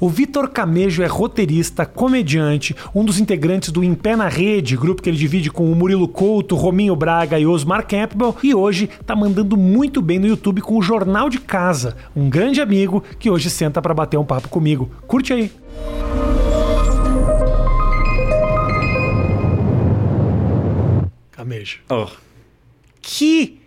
O Vitor Camejo é roteirista, comediante, um dos integrantes do Em Pé na Rede, grupo que ele divide com o Murilo Couto, Rominho Braga e Osmar Campbell, e hoje tá mandando muito bem no YouTube com o Jornal de Casa, um grande amigo que hoje senta para bater um papo comigo. Curte aí. Camejo. Oh, Que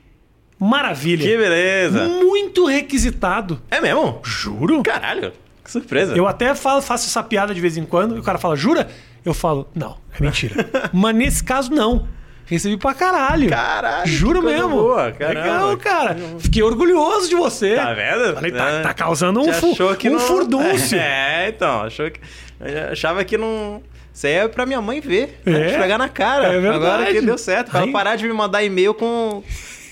maravilha! que beleza. Muito requisitado. É mesmo? Juro? Caralho, surpresa. Eu até falo, faço essa piada de vez em quando, e o cara fala, jura? Eu falo, não, é mentira. Mas nesse caso, não. Recebi pra caralho. Caralho, Juro mesmo. boa, caramba. Legal, cara. Fiquei orgulhoso de você. Tá vendo? Falei, tá, É. tá causando um, fu um não... furdúncio. É, então, achou que... eu achava que não... Isso aí é pra minha mãe ver, É? né? esfregar na cara. É verdade. Agora que deu certo. Pra ela parar de me mandar e-mail com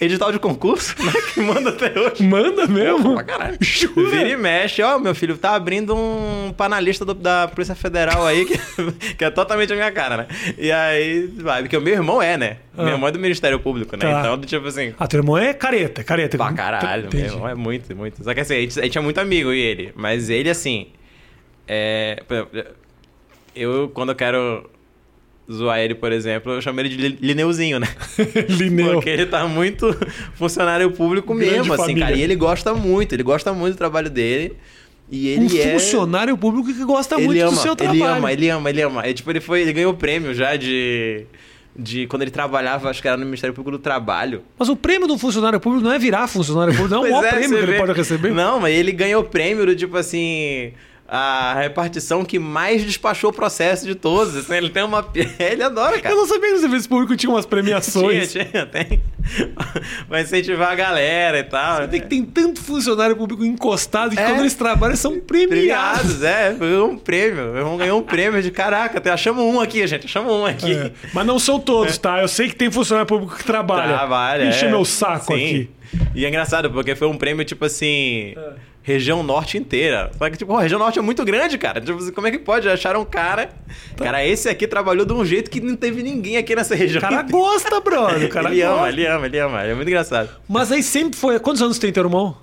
edital de concurso, né? Que manda até hoje. Manda mesmo. Pra caralho. Jura? Vira e mexe. Ó, meu filho, tá abrindo um panalista do- da Polícia Federal aí, que, que é totalmente a minha cara, né? E aí, vai, porque o meu irmão é, né? Ah. Meu irmão é do Ministério Público, né? Tá. Então, tipo assim... Ah, teu irmão é careta, careta. Pra caralho, Entendi. meu irmão é muito, muito. Só que assim, a gente, a gente é muito amigo e ele. Mas ele, assim. É. Eu, quando eu quero zoar ele, por exemplo, eu chamo ele de Li- Lineuzinho, né? Lineu. Porque ele tá muito funcionário público Grande mesmo, assim, família. cara. E ele gosta muito, ele gosta muito do trabalho dele. E ele um é. funcionário público que gosta ele muito ama, do seu trabalho. Ele ama, ele ama, ele ama. É, tipo, ele foi. Ele ganhou prêmio já de. De quando ele trabalhava, acho que era no Ministério Público do Trabalho. Mas o prêmio do funcionário público não é virar funcionário público, não é o é, prêmio que ele pode receber. Não, mas ele ganhou o prêmio do tipo assim. A repartição que mais despachou o processo de todos. assim, ele tem uma. Ele adora, cara. Eu não sabia que o serviço público tinha umas premiações. Tinha, tinha, tem. Vai incentivar a galera e tal. Tem que tem tanto funcionário público encostado que É. quando eles trabalham são premiados. Premiados, é, ganhou um prêmio. Meu irmão ganhou um prêmio de caraca. Tem, achamos um aqui, gente. Achamos um aqui. É. Mas não são todos, tá? Eu sei que tem funcionário público que trabalha. Trabalha. Enche é. meu saco Sim. aqui. E é engraçado, porque foi um prêmio, tipo assim. É. Região norte inteira. Só que, tipo, a região norte é muito grande, cara. Tipo, como é que pode? Acharam um cara. Tá. Cara, esse aqui trabalhou de um jeito que não teve ninguém aqui nessa região. O cara gosta, brother. O cara ele gosta. ama, ele ama, ele ama. É muito engraçado. Mas aí sempre foi. Quantos anos tem teu irmão?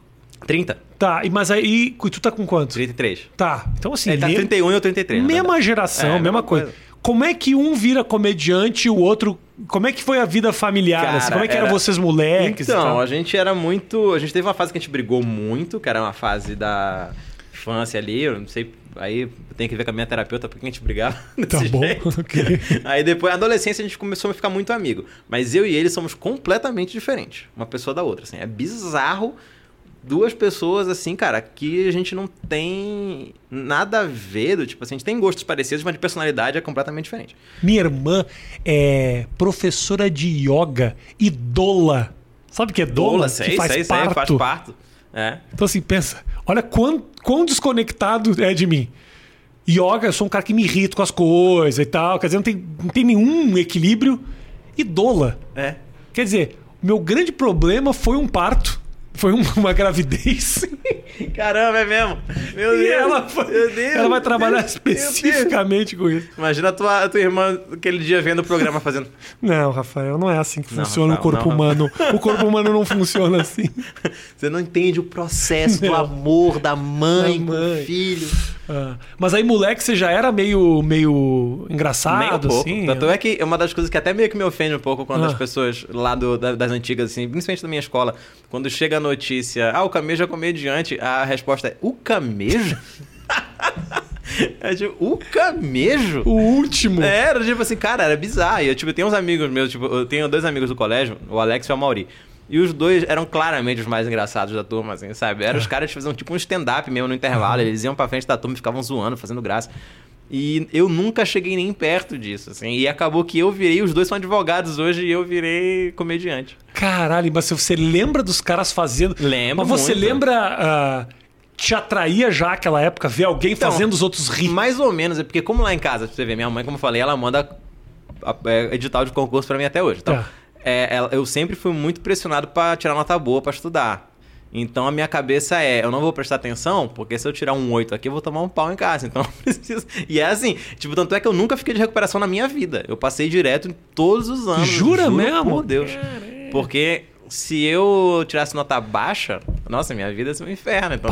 30. Tá, e- mas aí. Tu tá com quantos? 33. Tá, então assim. Ele tá me- 31 e eu 33. na mesma geração, É, mesma mesma coisa. coisa. Como é que um vira comediante e o outro. Como é que foi a vida familiar? Cara, assim? Como é que era era- vocês moleques? Então, a gente era muito. A gente teve uma fase que a gente brigou muito, que era uma fase da infância ali. Eu não sei. Aí tem que ver com a minha terapeuta porque a gente brigava. Tá bom, jeito. ok. Aí depois, na adolescência, a gente começou a ficar muito amigo. Mas eu e ele somos completamente diferentes. Uma pessoa da outra. Assim. É bizarro. Duas pessoas, assim, cara, que a gente não tem nada a ver. Do, tipo assim, a gente tem gostos parecidos, mas de personalidade é completamente diferente. Minha irmã é professora de yoga e doula. Sabe o que é? Doula, que sei, faz sei, sei, parto. faz parto. É. Então assim, pensa. Olha quão, quão desconectado é de mim. Yoga, eu sou um cara que me irrita com as coisas e tal. Quer dizer, não tem, não tem nenhum equilíbrio. E doula. É. Quer dizer, o meu grande problema foi um parto. Foi um- uma gravidez. Caramba, é mesmo. Meu E Deus. ela, vai- meu Deus. ela vai trabalhar Deus. especificamente com isso. Imagina a tua, a tua irmã aquele dia vendo o programa fazendo. Não, Rafael, não é assim que Não, funciona o Rafael, corpo não, humano. O corpo humano não funciona assim. Você não entende o processo do amor da mãe, Da mãe. o filho. Ah, mas aí, moleque, você já era meio, meio Meio engraçado, pouco. assim? Tanto é que é uma das coisas que até meio que me ofende um pouco quando Ah. as pessoas lá do- da- das antigas, assim, principalmente da minha escola, quando chega a notícia, ah, o Camejo é comediante, a resposta é, o Camejo? é tipo, o Camejo? O último. É, era tipo assim, cara, era bizarro. E eu, tipo, tenho uns amigos meus, tipo, eu tenho dois amigos do colégio, o Alex e o Mauri. E os dois eram claramente os mais engraçados da turma, assim, sabe? Eram os caras que faziam tipo um stand-up mesmo no intervalo. Eles iam pra frente da turma e ficavam zoando, fazendo graça. E eu nunca cheguei nem perto disso, assim. E acabou que eu virei, os dois são advogados hoje e eu virei comediante. Caralho, mas você lembra dos caras fazendo. Lembro Mas você muito. lembra. ah, te atraía já aquela época ver alguém Então, fazendo os outros rir? Mais ou menos, é porque como lá em casa, você ver, minha mãe, como eu falei, ela manda é, edital de concurso pra mim até hoje. Então, Tá. é, ela- eu sempre fui muito pressionado pra tirar nota boa pra estudar. Então a minha cabeça é, eu não vou prestar atenção, porque se eu tirar um 8 aqui, eu vou tomar um pau em casa. Então eu preciso. E é assim, tipo, tanto é que eu nunca fiquei de recuperação na minha vida. Eu passei direto em todos os anos. Jura juro mesmo? Por Deus. Porque se eu tirasse nota baixa, Nossa, minha vida é um inferno. Então,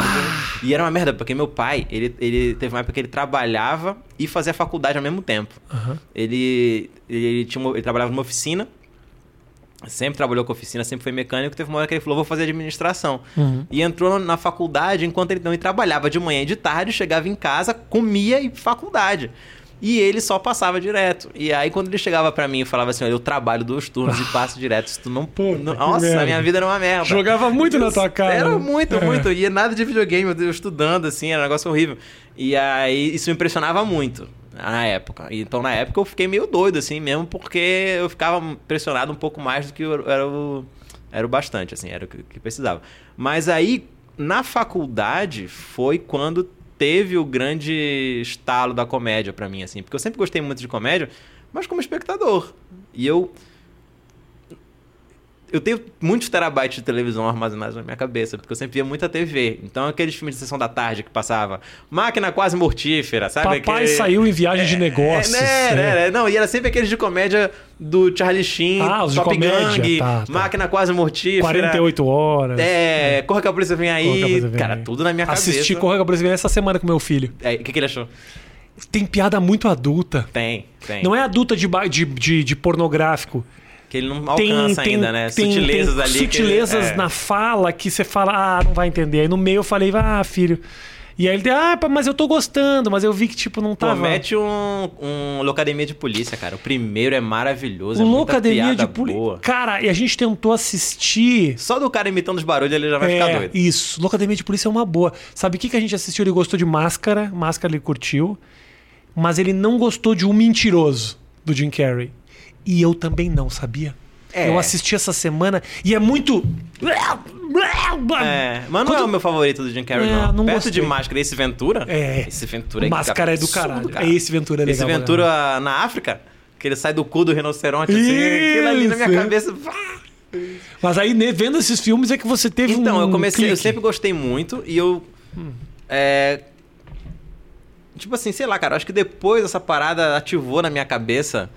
e era uma merda, porque meu pai, ele, ele teve uma época que ele trabalhava e fazia faculdade ao mesmo tempo. Aham. Ele, ele, tinha uma- ele trabalhava numa oficina, sempre trabalhou com oficina, sempre foi mecânico. Teve uma hora que ele falou: vou fazer administração. Uhum. E entrou na faculdade enquanto ele não ele trabalhava de manhã e de tarde, chegava em casa, comia e faculdade. E ele só passava direto. E aí, quando ele chegava pra mim e falava assim: Olha, eu trabalho dois turnos e passo direto. Se tu não. Puta não- que nossa, merda. minha vida era uma merda. Jogava muito na tua cara. Era muito, É. muito. E nada de videogame, eu estudando, assim, era um negócio horrível. E aí, isso me impressionava muito na época. Então, na época, eu fiquei meio doido, assim, mesmo, porque eu ficava pressionado um pouco mais do que era o, era o bastante, assim, era o que, precisava. Mas aí, na faculdade, foi quando teve o grande estalo da comédia pra mim, assim. Porque eu sempre gostei muito de comédia, mas como espectador. E eu eu tenho muitos terabytes de televisão armazenados na minha cabeça, porque eu sempre via muita TV. Então, aqueles filmes de sessão da tarde que passava Máquina Quase Mortífera, sabe? Papai Aquele- saiu em viagem de negócios. É, né, é. né, né? Não, e era sempre aqueles de comédia do Charlie Sheen, Ah, os de Top comédia, Gang, tá, tá. Máquina Quase Mortífera. 48 horas. É, Corra que a polícia vem Corra que a aí. Polícia Vem Cara, Aí. tudo na minha Assisti cabeça. Correio com Brasileira essa semana com meu filho. É, O que, que ele achou? Tem piada muito adulta. Tem, tem. Não é adulta de, de, de, de pornográfico. Que ele não alcança tem, ainda, né? tem- sutilezas ali. que ele- Sutilezas é. na fala que você fala, ah, não vai entender. Aí no meio eu falei, ah, filho. E aí ele, ah, pá, mas eu tô gostando, mas eu vi que, tipo, não Pô, tava. mete um, um Locademia de Polícia, cara. O primeiro é maravilhoso. é o muita Locademia de Polícia. Cara, e a gente tentou assistir. Só do cara imitando os barulhos ele já vai ficar É, doido. isso. Locademia de Polícia é uma boa. Sabe o que, que a gente assistiu? Ele gostou de Máscara. Máscara ele curtiu. Mas ele não gostou de Um Mentiroso, do Jim Carrey. E eu também não, sabia? É. Eu assisti essa semana e é muito. É, mas não Quando- é o meu favorito do Jim Carrey, É, não. não Perto gostei. de Máscara, esse Ventura. É. Esse Ventura é Máscara é do caralho. cara. É esse Ventura é Esse legal, Ventura na África, que ele sai do cu do rinoceronte, assim, aquilo ali na minha Isso. cabeça. Mas aí, né, vendo esses filmes, é que você teve Então, um. eu comecei, eu clique. sempre gostei muito e eu. É. Tipo assim, sei lá, cara, acho que depois essa parada ativou na minha cabeça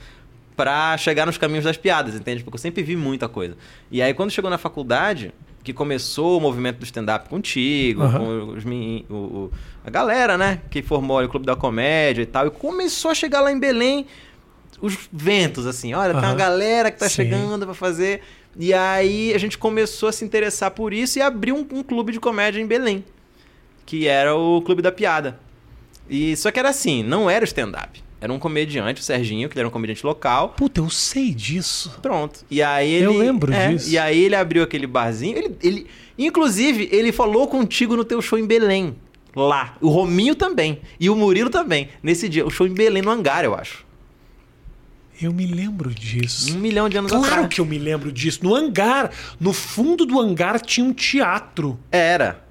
pra chegar nos caminhos das piadas, entende? Porque eu sempre vi muita coisa. E aí, quando chegou na faculdade, que começou o movimento do stand-up contigo, Aham. com os o, o- a galera, né, que formou o Clube da Comédia e tal, e começou a chegar lá em Belém os ventos, assim, olha, tem uma galera que tá Sim. chegando pra fazer. E aí a gente começou a se interessar por isso e abriu um, um clube de comédia em Belém, que era o Clube da Piada. E só que era assim, não era o stand-up. Era um comediante, o Serginho, que ele era um comediante local. Puta, eu sei disso. Pronto. E aí ele. Eu lembro é, disso. E aí ele abriu aquele barzinho. Ele, ele, inclusive, ele falou contigo no teu show em Belém. Lá. O Rominho também. E o Murilo também. Nesse dia. O show em Belém, no hangar, eu acho. Eu me lembro disso. Um milhão de anos Claro atrás. que eu me lembro disso. No hangar, no fundo do hangar tinha um teatro. Era.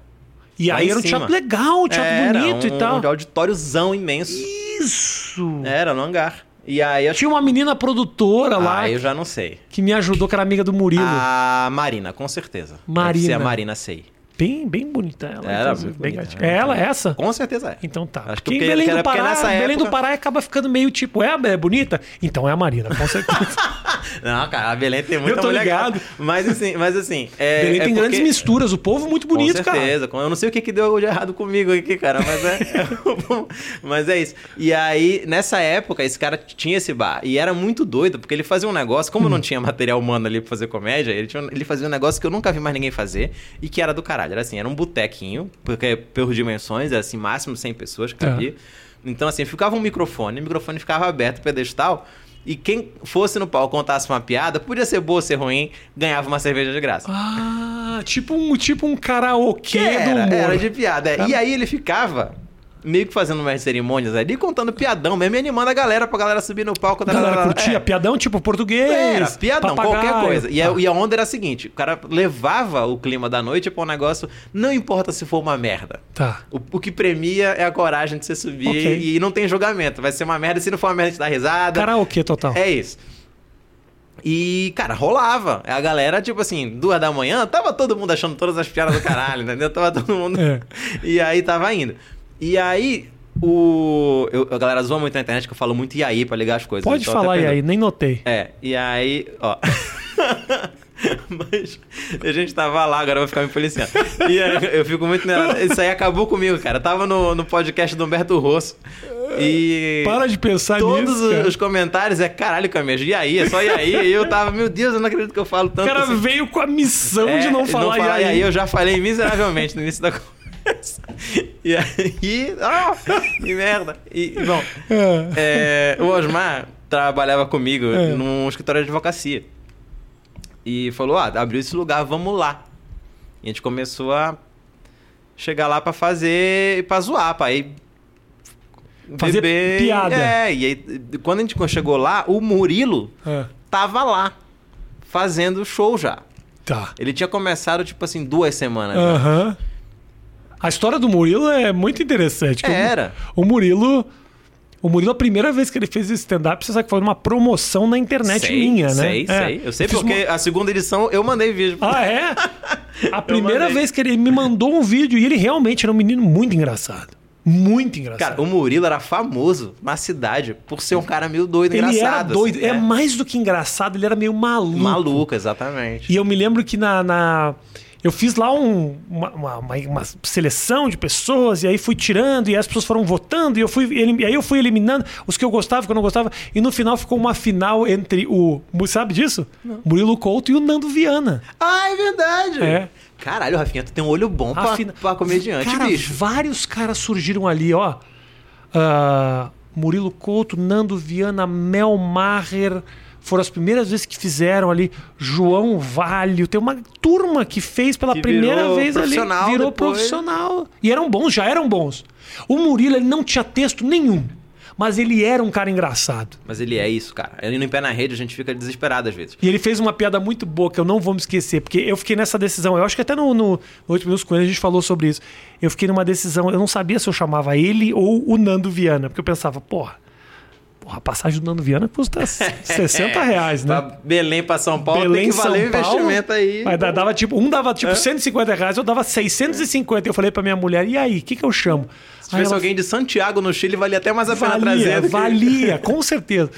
E Lá aí era um cima. teatro legal, um teatro Era bonito um, e tal. Um auditóriozão imenso. Isso! Era, no hangar. E aí eu Tinha uma menina produtora lá Ah, eu já não sei. que me ajudou, que era amiga do Murilo. A Marina, com certeza. Marina. Deve ser a Marina Sei. Bem, bem bonita ela. Era muito bem bonita, gatinha. né? É ela, essa? Com certeza é. Então tá. Acho que Porque porque- Belém, que do Pará, Belém do época- Pará acaba ficando meio tipo, é, é bonita? Então é a Marina, com certeza. Não, cara, a Belém tem muita Eu tô mulher ligado. Mas assim, mas assim. É, Belém é tem grandes porque- misturas, o povo muito bonito, com cara. certeza. Eu não sei o que, que deu de errado comigo aqui, cara, mas é, mas é isso. E aí, nessa época, esse cara tinha esse bar. E era muito doido, porque ele fazia um negócio, como Hum. não tinha material humano ali pra fazer comédia, ele, tinha- ele fazia um negócio que eu nunca vi mais ninguém fazer e que era do caralho. Era assim, era um botequinho, porque por dimensões, era assim, máximo 100 pessoas que É. cabia. Então, assim, ficava um microfone, o microfone ficava aberto, pedestal. E quem fosse no palco contasse uma piada, podia ser boa, ser ruim, ganhava uma cerveja de graça. Ah, tipo um, tipo um karaokê do Era, humor. era de piada. é. Tá. E aí ele ficava meio que fazendo umas cerimônias ali, contando piadão mesmo, e animando a galera pra galera subir no palco. A galera tarará. curtia, É. piadão tipo português. Era, piadão, papagaio. qualquer coisa. E a, Tá. e a onda era a seguinte: o cara levava o clima da noite pra um negócio, não importa se for uma merda. Tá. O, o que premia é a coragem de você subir Ok. e, não tem julgamento. Vai ser uma merda, se não for uma merda, a gente dá risada. Karaokê total. É isso. E, cara, rolava. A galera, tipo assim, duas da manhã, tava todo mundo achando todas as piadas do caralho, entendeu? Tava todo mundo. É. E aí tava indo. E aí, o. eu- a galera zoa muito na internet que eu falo muito e aí pra ligar as coisas. Pode então falar e aí, nem notei. É, e aí, ó. Mas a gente tava lá, agora eu vou ficar me policiando. E aí, eu fico muito nervoso. Isso aí acabou comigo, cara. Eu tava no, no podcast do Humberto Rosso. E. Para de pensar Todos nisso. os, cara. os comentários é caralho, Camejo. E aí? É só e aí? E eu tava, meu Deus, eu não acredito que eu falo O tanto. cara assim. veio com a missão É, de não falar, e aí. eu já falei miseravelmente no início da conversa. E aí. Ah, que merda. E, bom, É. é, o Osmar trabalhava comigo É. num escritório de advocacia. E falou: ah, abriu esse lugar, vamos lá. E a gente começou a chegar lá pra fazer. pra zoar, pra ir. Fazer beber. piada. É, e aí, quando a gente chegou lá, o Murilo É. tava lá, fazendo show já. Tá. Ele tinha começado, tipo assim, duas semanas. Aham. A história do Murilo é muito interessante. o- Era. O Murilo. O Murilo, a primeira vez que ele fez esse stand-up, você sabe que foi numa promoção na internet sei, minha, né? Sei, É. sei. Eu sei fiz porque uma- a segunda edição eu mandei vídeo. Ah, é? A primeira vez que ele me mandou um vídeo e ele realmente era um menino muito engraçado. Muito engraçado. Cara, o Murilo era famoso na cidade por ser um cara meio doido, ele engraçado. era doido. assim, é né? mais do que engraçado, ele era meio maluco. Maluco, exatamente. E eu me lembro que na. na- eu fiz lá um- uma, uma- uma- uma seleção de pessoas, e aí fui tirando, e as pessoas foram votando, e, eu fui, e aí eu fui eliminando os que eu gostava, os que eu não gostava, e no final ficou uma final entre o. Sabe disso? Murilo Couto e o Nando Viana. Ah, é verdade. É. Caralho, Rafinha, tu tem um olho bom pra, Afina- pra comediante, Cara, bicho. vários caras surgiram ali, ó. Ah, Murilo Couto, Nando Viana, Mel Maher. Foram as primeiras vezes que fizeram ali. João Valho. Tem uma turma que fez pela Que primeira vez ali. profissional Virou depois. profissional. E eram bons, já eram bons. O Murilo, ele não tinha texto nenhum. Mas ele era um cara engraçado. Mas ele é isso, cara. Ele no em pé na rede, a gente fica desesperado às vezes. E ele fez uma piada muito boa que eu não vou me esquecer, porque eu fiquei nessa decisão. Eu acho que até no, no, no 8 Minutos com ele a gente falou sobre isso. Eu fiquei numa decisão, eu não sabia se eu chamava ele ou o Nando Viana, porque eu pensava, porra, porra a passagem do Nando Viana custa 60 reais, né? Pra Belém pra São Paulo Belém, tem que valer São o Paulo, investimento aí. Mas da- dava tipo, um dava tipo 150 reais, eu dava 650. Eu falei pra minha mulher, e aí, o que, que eu chamo? Se tivesse alguém de Santiago no Chile, valia até mais a pena valia, trazer. que- valia, com certeza.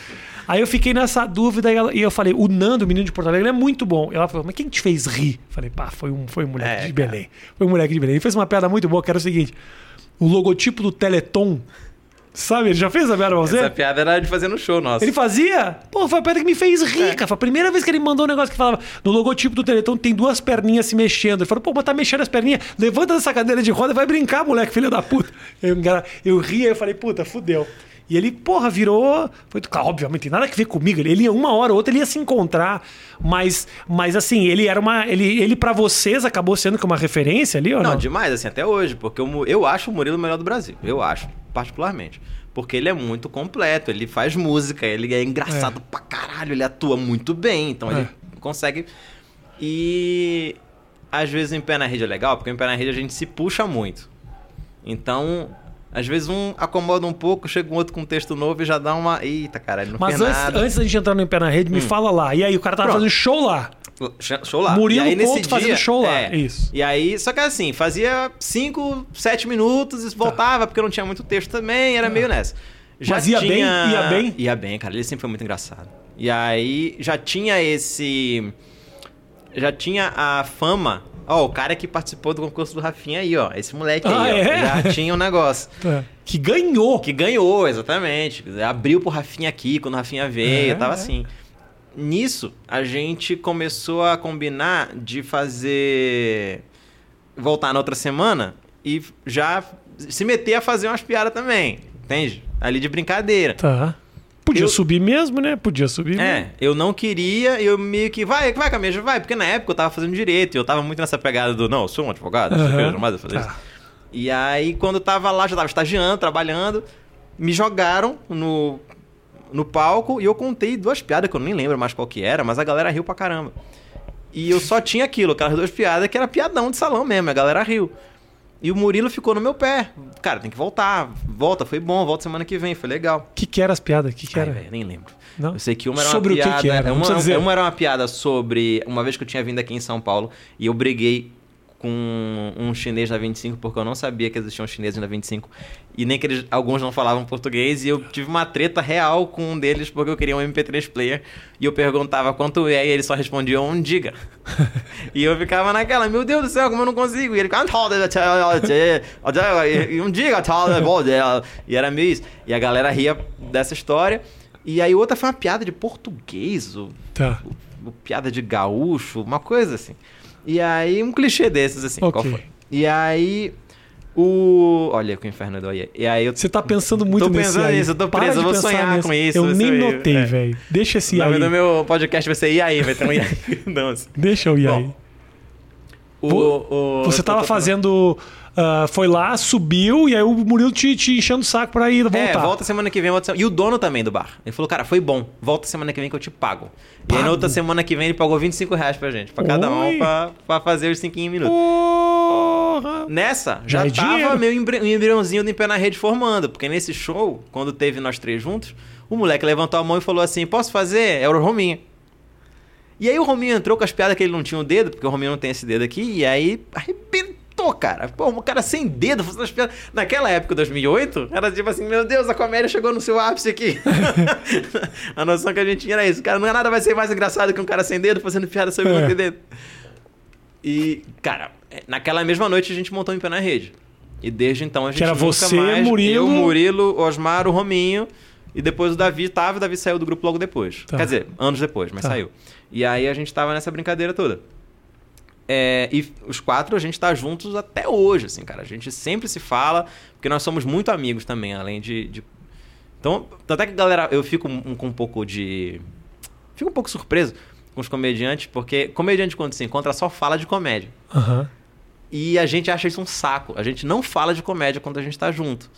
Aí eu fiquei nessa dúvida e, ela- e eu falei, o Nando, o menino de Porto Alegre, ele é muito bom. E ela falou, mas quem te fez rir? Falei, pá, foi um, foi um moleque É, de cara. Belém. Foi um moleque de Belém. Ele fez uma piada muito boa, que era o seguinte: o logotipo do Teleton. Sabe, ele já fez a piada pra você? Essa piada era de fazer no show nosso. Ele fazia? Pô, foi a piada que me fez rir, cara. Foi a primeira vez que ele mandou um negócio que falava: no logotipo do Teleton tem duas perninhas se mexendo. Ele falou: pô, mas tá mexendo as perninhas. Levanta dessa cadeira de roda e vai brincar, moleque, filho da puta. Eu, eu ri, aí eu falei: puta, fudeu. E ele, porra, virou. Foi, obviamente, tem nada a ver comigo. Ele, ia uma hora ou outra, ele ia se encontrar. Mas, mas assim, ele era uma. Ele, ele para vocês acabou sendo que uma referência ali, ou não? Não, demais, assim, até hoje. Porque Mu- eu acho o Murilo o melhor do Brasil. Eu acho, particularmente. Porque ele é muito completo, ele faz música, ele é engraçado pra caralho, ele atua muito bem, então É. ele consegue. E às vezes em pé na rede é legal, porque em pé na rede a gente se puxa muito. Então, às vezes um acomoda um pouco, chega um outro com um texto novo e já dá uma. Eita, caralho, não Mas antes, antes da gente entrar no Pé na Rede, me fala lá. E aí, o cara tava Pronto. fazendo show lá. Show lá. Murilo e aí, Couto fazendo show lá, é. isso. E aí, só que assim, fazia 5, 7 minutos e voltava, porque não tinha muito texto também, era meio nessa. Já Mas ia bem? tinha... Ia bem? Ia bem, cara. Ele sempre foi muito engraçado. E aí, já tinha esse... Já tinha a fama... Ó, o cara que participou do concurso do Rafinha aí, ó. Esse moleque aí, Ah, ó. é? Já tinha um negócio. É. Que ganhou. Que ganhou, exatamente. Abriu pro Rafinha aqui, quando o Rafinha veio, É, tava é. assim. Nisso, a gente começou a combinar de fazer. voltar na outra semana e já se meter a fazer umas piadas também. Entende? Ali de brincadeira. Tá. Podia Eu- subir mesmo, né? Podia subir mesmo. É, eu não queria, eu meio que, vai, vai, Cameja, vai, porque na época eu tava fazendo direito, e eu tava muito nessa pegada do, não, eu sou um advogado, que, Aham. jamais eu fazer Tá. isso. E aí, quando eu tava lá, já tava estagiando, trabalhando, me jogaram no, no palco e eu contei duas piadas que eu nem lembro mais qual que era, mas a galera riu pra caramba. E eu só tinha aquilo, aquelas duas piadas que era piadão de salão mesmo, a galera riu. E o Murilo ficou no meu pé. Cara, tem que voltar. Volta, foi bom, volta semana que vem, foi legal. O que, que era as piadas? Que, que Ai, era? velho, nem lembro. Não? Eu sei que uma era Sobre uma que piada. que era? Não Uma, uma era uma piada sobre. Uma vez que eu tinha vindo aqui em São Paulo e eu briguei com um chinês na 25, porque eu não sabia que existiam chineses na 25. E nem que eles, alguns não falavam português. E eu tive uma treta real com um deles, porque eu queria um MP3 player. E eu perguntava quanto é, e eles só respondiam um giga. e eu ficava naquela, meu Deus do céu, como eu não consigo? E ele ficava, um giga, e era meio isso. E a galera ria dessa história. E aí outra foi uma piada de português, ou, Tá. ou- ou piada de gaúcho, uma coisa assim. E aí, um clichê desses, assim, Ok. qual foi? E aí, o... Olha que o inferno do aí. E aí eu... Você tá pensando muito Tô nesse pensando aí. nisso, eu tô preso, eu vou sonhar nisso. com isso, Eu nem notei, é. velho. Deixa esse O aí. nome do meu podcast vai ser aí, vai ter um aí. Não, assim. Deixa eu ir aí. Bom, O, o, Você eu tô- tava tô- fazendo. Ah, foi lá, subiu, e aí o Murilo te, te enchendo o saco pra ir voltar. É, volta semana que vem, volta semana... E o dono também do bar. Ele falou, cara, foi bom. Volta semana que vem que eu te pago. E aí Pago? na outra semana que vem ele pagou 25 reais pra gente. Pra cada Oi. um, pra, pra fazer os 5 minutos. Porra! Nessa, Já já, é tava dinheiro. meu embri- um embriãozinho do Em Pé na Rede formando. Porque nesse show, quando teve nós três juntos, o moleque levantou a mão e falou assim: Posso fazer? Era o Rominho. E aí o Rominho entrou com as piadas que ele não tinha o dedo, porque o Rominho não tem esse dedo aqui, e aí arrebentou, cara. Pô, um cara sem dedo fazendo as piadas. Naquela época, 2008, era tipo assim: Meu Deus, a comédia chegou no seu ápice aqui. a noção que a gente tinha era isso. Cara, não é nada vai ser mais engraçado que um cara sem dedo fazendo piada sobre É. ter dedo. E, cara, naquela mesma noite a gente montou em pé na rede. E desde então a gente Que era nunca você, mais, Murilo- eu, Murilo, Osmar, o Rominho e depois o Davi tava, o Davi saiu do grupo logo depois. Tá. Quer dizer, anos depois, mas Tá. saiu. E aí a gente tava nessa brincadeira toda. É, e os quatro a gente tá juntos até hoje, assim, cara. A gente sempre se fala, porque nós somos muito amigos também, além de. de- Então, até que galera, eu fico um- com um pouco de. Fico um pouco surpreso com os comediantes, porque comediante, quando se encontra, só fala de comédia. Aham. E a gente acha isso um saco. A gente não fala de comédia quando a gente tá junto.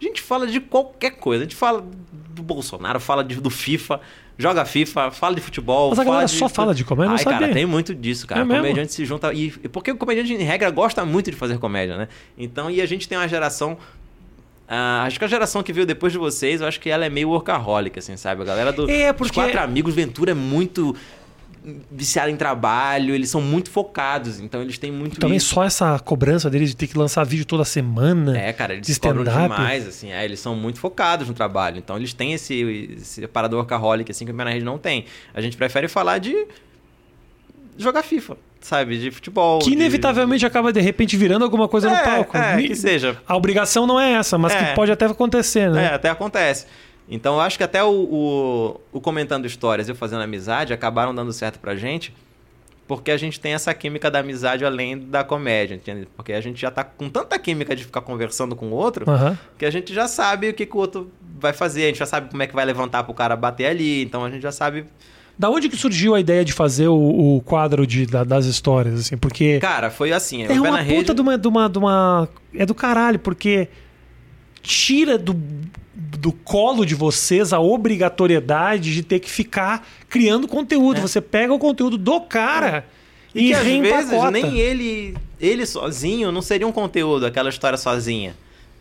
A gente fala de qualquer coisa. A gente fala do Bolsonaro, fala de- do FIFA, joga FIFA, fala de futebol. Mas a galera de... só fala de comédia? Não Ai, cara, tem muito disso, cara. É mesmo? comediante se junta. E, porque o comediante, em regra, gosta muito de fazer comédia, né? Então, e a gente tem uma geração. ah, acho que a geração que veio depois de vocês, eu acho que ela é meio workaholic, assim, sabe? A galera do, É, dos porque- quatro amigos, Ventura é muito viciado em trabalho, eles são muito focados, então eles têm muito Também isso. só essa cobrança deles de ter que lançar vídeo toda semana. É, cara, eles de cobram demais, assim. É, eles são muito focados no trabalho. Então, eles têm esse, esse parada workaholic, assim, que o na Rede não tem. A gente prefere falar de jogar FIFA, sabe? De futebol. Que de- inevitavelmente acaba de repente virando alguma coisa no É, palco. é, que seja. A obrigação não é essa, mas É. que pode até acontecer, né? É, até acontece. Então, eu acho que até o, o, o Comentando Histórias e Fazendo Amizade acabaram dando certo pra gente, porque a gente tem essa química da amizade além da comédia, entende? Porque a gente já tá com tanta química de ficar conversando com o outro, Aham. que a gente já sabe o que, que o outro vai fazer, a gente já sabe como é que vai levantar pro cara bater ali, então a gente já sabe. Da onde que surgiu a ideia de fazer o, o quadro de, da- das histórias, assim? Porque Cara, foi assim, é uma puta rede. de uma, de, uma, de uma... É do caralho, porque tira do, do colo de vocês a obrigatoriedade de ter que ficar criando conteúdo. Você pega o conteúdo do cara É. E e, que às vezes nem ele, ele sozinho não seria um conteúdo, aquela história sozinha.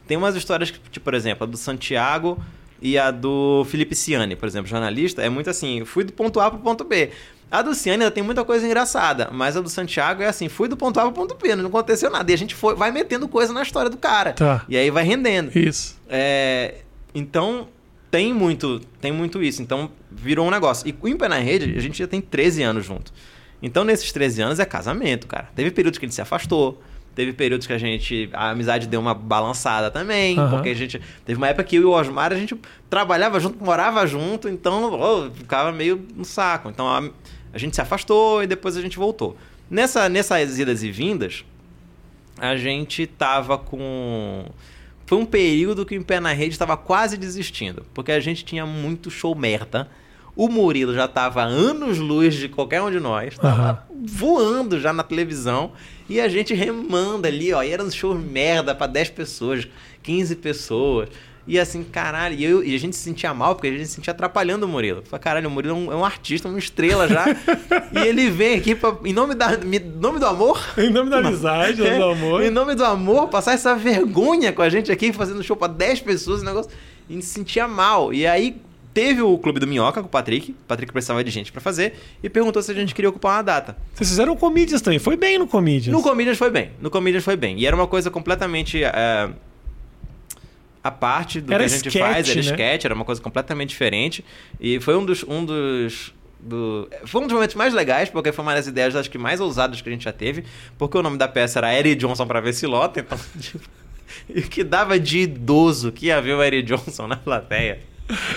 Tem umas histórias que, tipo, por exemplo, a do Santiago e a do Felipe Ciani, por exemplo, jornalista, é muito assim, fui do ponto A pro ponto B. A do Ciani ainda tem muita coisa engraçada, mas a do Santiago é assim, fui do ponto A pro ponto B, não aconteceu nada. E a gente foi, vai metendo coisa na história do cara. Tá. E aí vai rendendo. Isso. É, então, tem muito, tem muito isso. Então, virou um negócio. E o Em Pé na Rede, a gente já tem 13 anos junto. Então, nesses 13 anos é casamento, cara. Teve períodos que a gente se afastou. Teve períodos que a gente. A amizade deu uma balançada também. Aham. Porque a gente. Teve uma época que eu e o Osmar, a gente trabalhava junto, morava junto, então ô, ficava meio no saco. Então a, a gente se afastou e depois a gente voltou. Nessa, nessas idas e vindas, a gente tava com. Foi um período que o Em Pé na Rede estava quase desistindo, porque a gente tinha muito show merda. O Murilo já tava anos luz de qualquer um de nós, tava voando já na televisão, e a gente remando ali, ó, e era um show merda pra 10 pessoas, 15 pessoas. E assim, caralho, e, eu- e a gente se sentia mal, porque a gente se sentia atrapalhando o Murilo. Falei, caralho, o Murilo é um, é um artista, uma estrela já. e ele vem aqui pra, em nome, da, em nome do amor, Em nome da amizade, em nome do amor. em nome do amor, passar essa vergonha com a gente aqui, fazendo show pra 10 pessoas, o negócio. E se sentia mal. E aí teve o Clube do Minhoca com o Patrick. O Patrick precisava de gente pra fazer. E perguntou se a gente queria ocupar uma data. Vocês fizeram Comedians também. Foi bem no Comedians. No Comedians foi bem. No Comedians foi bem. E era uma coisa completamente. é, a parte do Era que a gente sketch, faz, era né? sketch, era uma coisa completamente diferente. E foi um dos. Um dos do... Foi um dos momentos mais legais, porque foi uma das ideias acho que mais ousadas que a gente já teve, porque o nome da peça era Eric Johnson pra ver se lota, então. E o que dava de idoso que ia ver o Eric Johnson na plateia.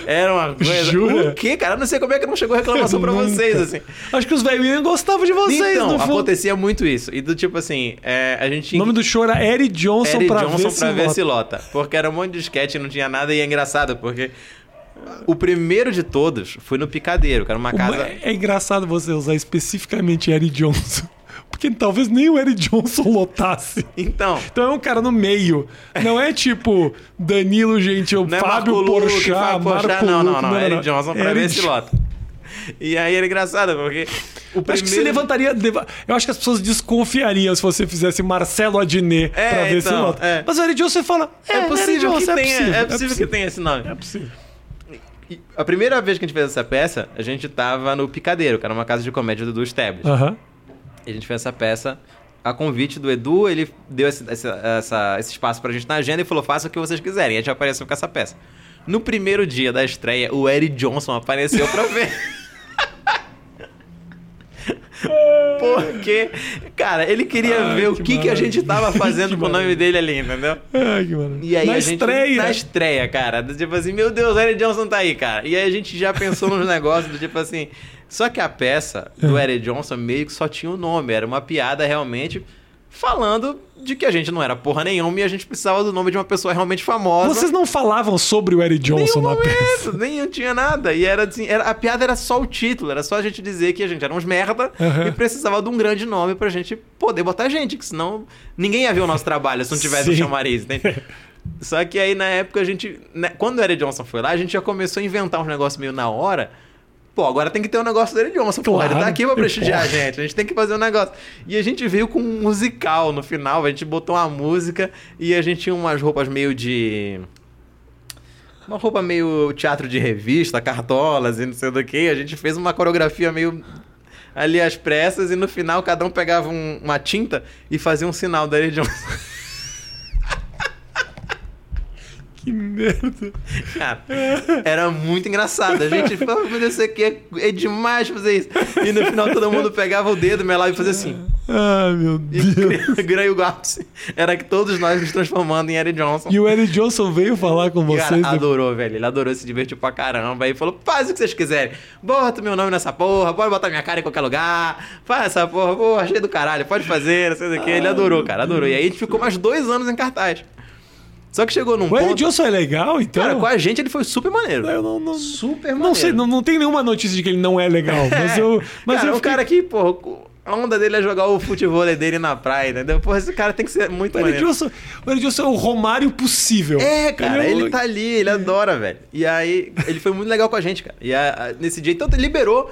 Era uma coisa. Jura? O quê, cara? Eu não sei como é que não chegou reclamação pra Nunca. vocês, assim. Acho que os velhinhos gostavam de vocês, então, acontecia muito isso. E do tipo assim, é, a gente O nome do show era Eric Johnson Eric pra Johnson ver pra se ver se lota. Porque era um monte de sketch, não tinha nada e é engraçado, porque o primeiro de todos foi no Picadeiro, que era uma casa. É engraçado você usar especificamente Eric Johnson. Porque talvez nem o Eric Johnson lotasse. Então, Então é um cara no meio. Não é tipo Danilo Gentil, não é Fábio Luque, Porchat, Marco Porchat, não, não, não. Eric Johnson pra ver Eric se lota. E aí era engraçado, porque o Acho que se levantaria. leva- Eu acho que as pessoas desconfiariam se você fizesse Marcelo Adnet É, pra ver se então, lota. é. Mas o Eric Johnson você fala. É, É possível, Johnson, que é tenha, possível, é possível que tenha esse nome. É possível. A primeira vez que a gente fez essa peça, a gente tava no Picadeiro, que era uma casa de comédia do Edu Stebbs. Aham. A gente fez essa peça a convite do Edu, ele deu esse, esse, essa- esse espaço pra gente na agenda e falou: faça o que vocês quiserem. E a gente apareceu com essa peça. No primeiro dia da estreia, o Eric Johnson apareceu pra ver. Porque, cara, ele queria Ai, ver o que que, que a gente tava fazendo Que com o nome dele ali, entendeu? Ai, que maravilha. E aí Na a gente, estreia. Na estreia, cara. do Tipo assim, meu Deus, o Eric Johnson tá aí, cara. E aí a gente já pensou nos negócios do tipo assim. Só que a peça do É. Eric Johnson meio que só tinha o nome. Era uma piada realmente falando de que a gente não era porra nenhuma e a gente precisava do nome de uma pessoa realmente famosa. Vocês não falavam sobre o Eric Johnson Nenhum na peça. momento, nem eu tinha nada. E era assim, era- a piada era só o título, era só a gente dizer que a gente era uns merda Aham. e precisava de um grande nome pra gente poder botar gente, que senão ninguém ia ver o nosso trabalho se não tivesse um chamariz, entende? Só que aí na época a gente. né, quando o Eric Johnson foi lá, a gente já começou a inventar uns negócios meio na hora. Pô, agora tem que ter um negócio do Eric Johnson, pô. Ele Claro. tá aqui pra prestigiar a gente. A gente tem que fazer um negócio. E a gente veio com um musical no final. A gente botou uma música e a gente tinha umas roupas meio de. Uma roupa meio teatro de revista, cartolas e não sei do que. A gente fez uma coreografia meio ali às pressas e no final cada um pegava um- uma tinta e fazia um sinal da Eric Johnson. Que merda. Cara, era muito engraçado. A gente falava, meu Deus, isso aqui é, é demais fazer isso. E no final todo mundo pegava o dedo, melava e fazia assim. Ai, meu E Deus. ganhou o ápice. Era que todos nós nos transformando em Eric Johnson. E o Eric Johnson veio falar com vocês. Cara, depois. adorou, velho. Ele adorou, se divertiu pra caramba. Aí falou: faz o que vocês quiserem. Bota meu nome nessa porra, pode botar minha cara em qualquer lugar. Faz essa porra, pô, achei do caralho, pode fazer, não sei do que. Ele adorou, cara, adorou. E aí a gente ficou mais dois anos em cartaz. Só que chegou num O ponto. Johnson é legal, então. Cara, com a gente ele foi super maneiro. Eu não, não, Super não maneiro. sei, não, não tem nenhuma notícia de que ele não é legal, mas eu. Mas cara, eu fiquei- cara que, porra, a onda dele é jogar o futebol dele na praia, entendeu? Porra, esse cara tem que ser muito O maneiro. Johnson, o Johnson é o Romário possível. É, cara, Ele é o- ele tá ali, ele adora, velho. E aí, ele foi muito legal com a gente, cara. E a- a- nesse dia, então, ele liberou,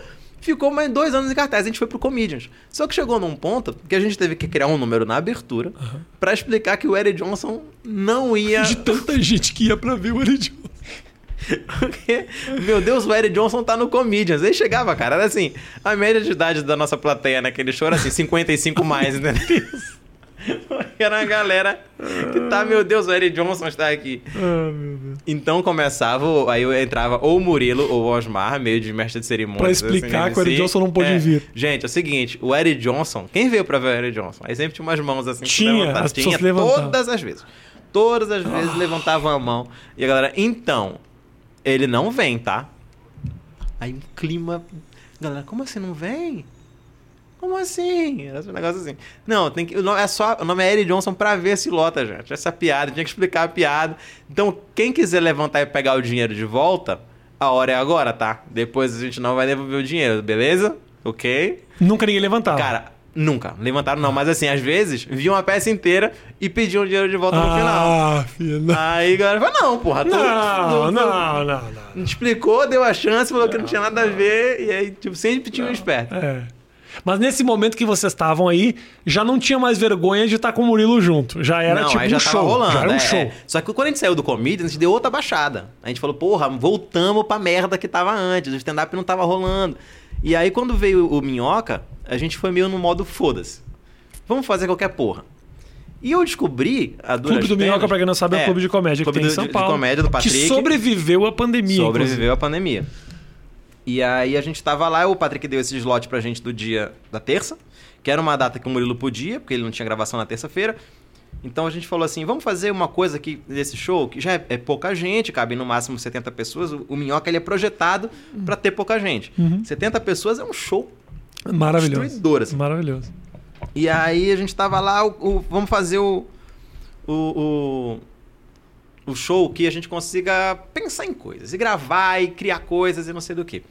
ficou mais dois anos em cartaz. A gente foi pro Comedians. Só que chegou num ponto que a gente teve que criar um número na abertura pra explicar que o Eric Johnson não ia. De tanta gente que ia pra ver o Eric Johnson. Porque, meu Deus, o Eric Johnson tá no Comedians. Aí chegava, cara, era assim, a média de idade da nossa plateia naquele show era assim, 55 mais, entendeu? Era uma galera que tá, meu Deus, o Eric Johnson está aqui. Ah, meu Deus. Então começava, aí eu entrava ou o Murilo ou o Osmar, meio de mestre de cerimônia. Pra explicar que o Eric Johnson não pode vir. Gente, é o seguinte, o Eric Johnson, quem veio pra ver o Eric Johnson? Aí sempre tinha umas mãos assim. Tinha, as tinha todas as vezes. Todas as vezes levantavam a mão. E a galera, então, ele não vem, tá? Aí um clima. Galera, como assim não vem? Como assim? Era um negócio assim. Não, tem que. O nome é só. O nome é Eric Johnson pra ver se lota, gente. Essa piada, tinha que explicar a piada. Então, quem quiser levantar e pegar o dinheiro de volta, a hora é agora, tá? Depois a gente não vai devolver o dinheiro, beleza? Ok? Nunca ninguém levantava. Cara, nunca. Levantaram não, mas assim, às vezes, viam a peça inteira e pediam o dinheiro de volta no final. Ah, filho. Não, Aí a galera falou, não, porra. tu- não, tu- não, não. não. Explicou, deu a chance, falou que não tinha nada a ver, e aí, tipo, sempre tinha um esperto. É. Mas nesse momento que vocês estavam aí, já não tinha mais vergonha de estar com o Murilo junto. Já era não, tipo aí já um tava show. rolando. já era um é, show. é. Só que quando a gente saiu do Comedians, a gente deu outra baixada. A gente falou, porra, voltamos pra merda que tava antes. O stand-up não tava rolando. E aí, quando veio o Minhoca, a gente foi meio no modo foda-se. Vamos fazer qualquer porra. E eu descobri a duras Clube do Minhoca, pra quem não sabe, é um É, clube de comédia que clube tem em do- São de- de Paulo. comédia do Patrick. Que sobreviveu à pandemia. Sobreviveu à pandemia. E aí a gente tava lá, o Patrick deu esse slot pra gente do dia da terça, que era uma data que o Murilo podia, porque ele não tinha gravação na terça-feira. Então a gente falou assim, vamos fazer uma coisa aqui desse show, que já é, é pouca gente, cabe no máximo 70 pessoas. O, o Minhoca ele é projetado pra ter pouca gente. 70 pessoas é um show. Maravilhoso. destruidor, assim. Maravilhoso. E aí a gente tava lá, o, o- vamos fazer o, o, o, show que a gente consiga pensar em coisas, e gravar, e criar coisas, e não sei do que.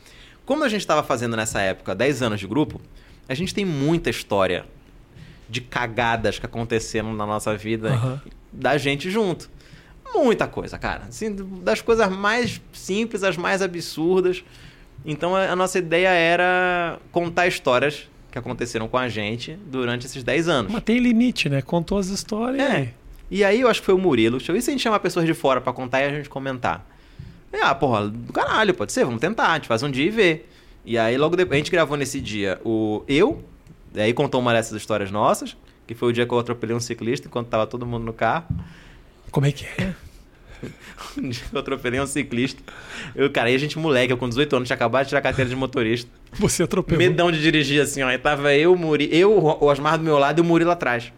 Como a gente estava fazendo nessa época 10 anos de grupo, a gente tem muita história de cagadas que aconteceram na nossa vida Aham. da gente junto. Muita coisa, cara. Assim, das coisas mais simples às mais absurdas. Então a a nossa ideia era contar histórias que aconteceram com a gente durante esses 10 anos. Mas tem limite, né? Contou as histórias. É. E aí eu acho que foi o Murilo. Deixa eu ver se a gente chama pessoas de fora pra contar e a gente comentar. É, ah, porra, do caralho, pode ser, vamos tentar, a gente faz um dia e vê. E aí logo depois, a gente gravou nesse dia o eu, e aí contou uma dessas histórias nossas, que foi o dia que eu atropelei um ciclista enquanto tava todo mundo no carro. Como é que é? Um dia que eu atropelei um ciclista. Eu, cara, aí a gente moleque, eu com 18 anos, tinha acabado de tirar a carteira de motorista. Você atropelou. Medão de dirigir assim, ó. Aí tava eu, o Muri, eu, o Osmar do meu lado e o Murilo atrás.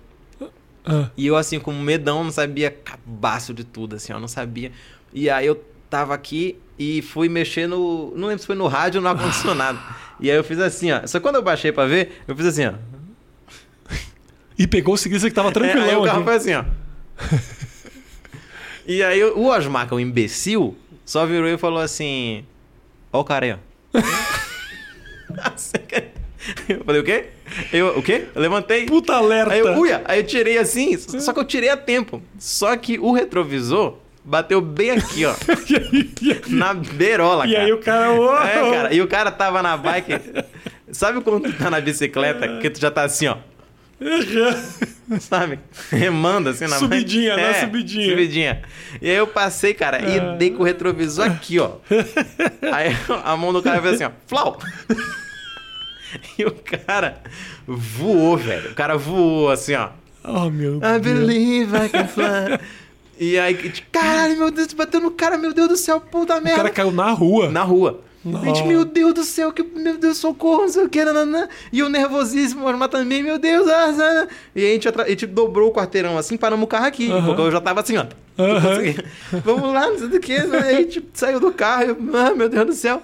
Ah, E eu, assim, com medão, não sabia cabaço de tudo, assim, ó, não sabia. E aí eu tava aqui e fui mexer no. Não lembro se foi no rádio ou no ar-condicionado. e aí eu fiz assim, ó. Só quando eu baixei pra ver, eu fiz assim, ó. E pegou o ciclista que tava É, aí tranquilão o carro foi assim, ó. e aí o Osmar, que é um imbecil, só virou e falou assim: Ó o cara aí, ó. eu falei, o quê? Eu, o quê? Eu levantei. Puta alerta. Aí eu, uia, aí eu tirei assim, só que eu tirei a tempo. Só que o retrovisor bateu bem aqui, ó. e e na beirola, e cara. aí o cara... ô, É, cara. E o cara tava na bike. Sabe quando tu tá na bicicleta que tu já tá assim, ó? Sabe? Remando assim na Subidinha, bike. né? Subidinha. Subidinha. E aí eu passei, cara, Ah. e dei com o retrovisor aqui, ó. Aí a mão do cara fez assim, ó. Flau! E o cara voou, velho. O cara voou assim, ó. Oh, meu I Deus. believe I can fly. E aí, caralho, meu Deus, bateu no cara, meu Deus do céu, puta O merda. cara caiu na rua. Na rua. Nossa. Gente, meu Deus do céu, que, meu Deus, socorro, não sei o que, nananã. E eu nervosíssimo, mas também, meu Deus. Ah, ah. E aí a gente, a gente dobrou o quarteirão assim, paramos o carro aqui. Porque eu já tava assim, ó. Aham. Assim, Vamos lá, não sei do que. A gente saiu do carro, eu, ah, meu Deus do céu.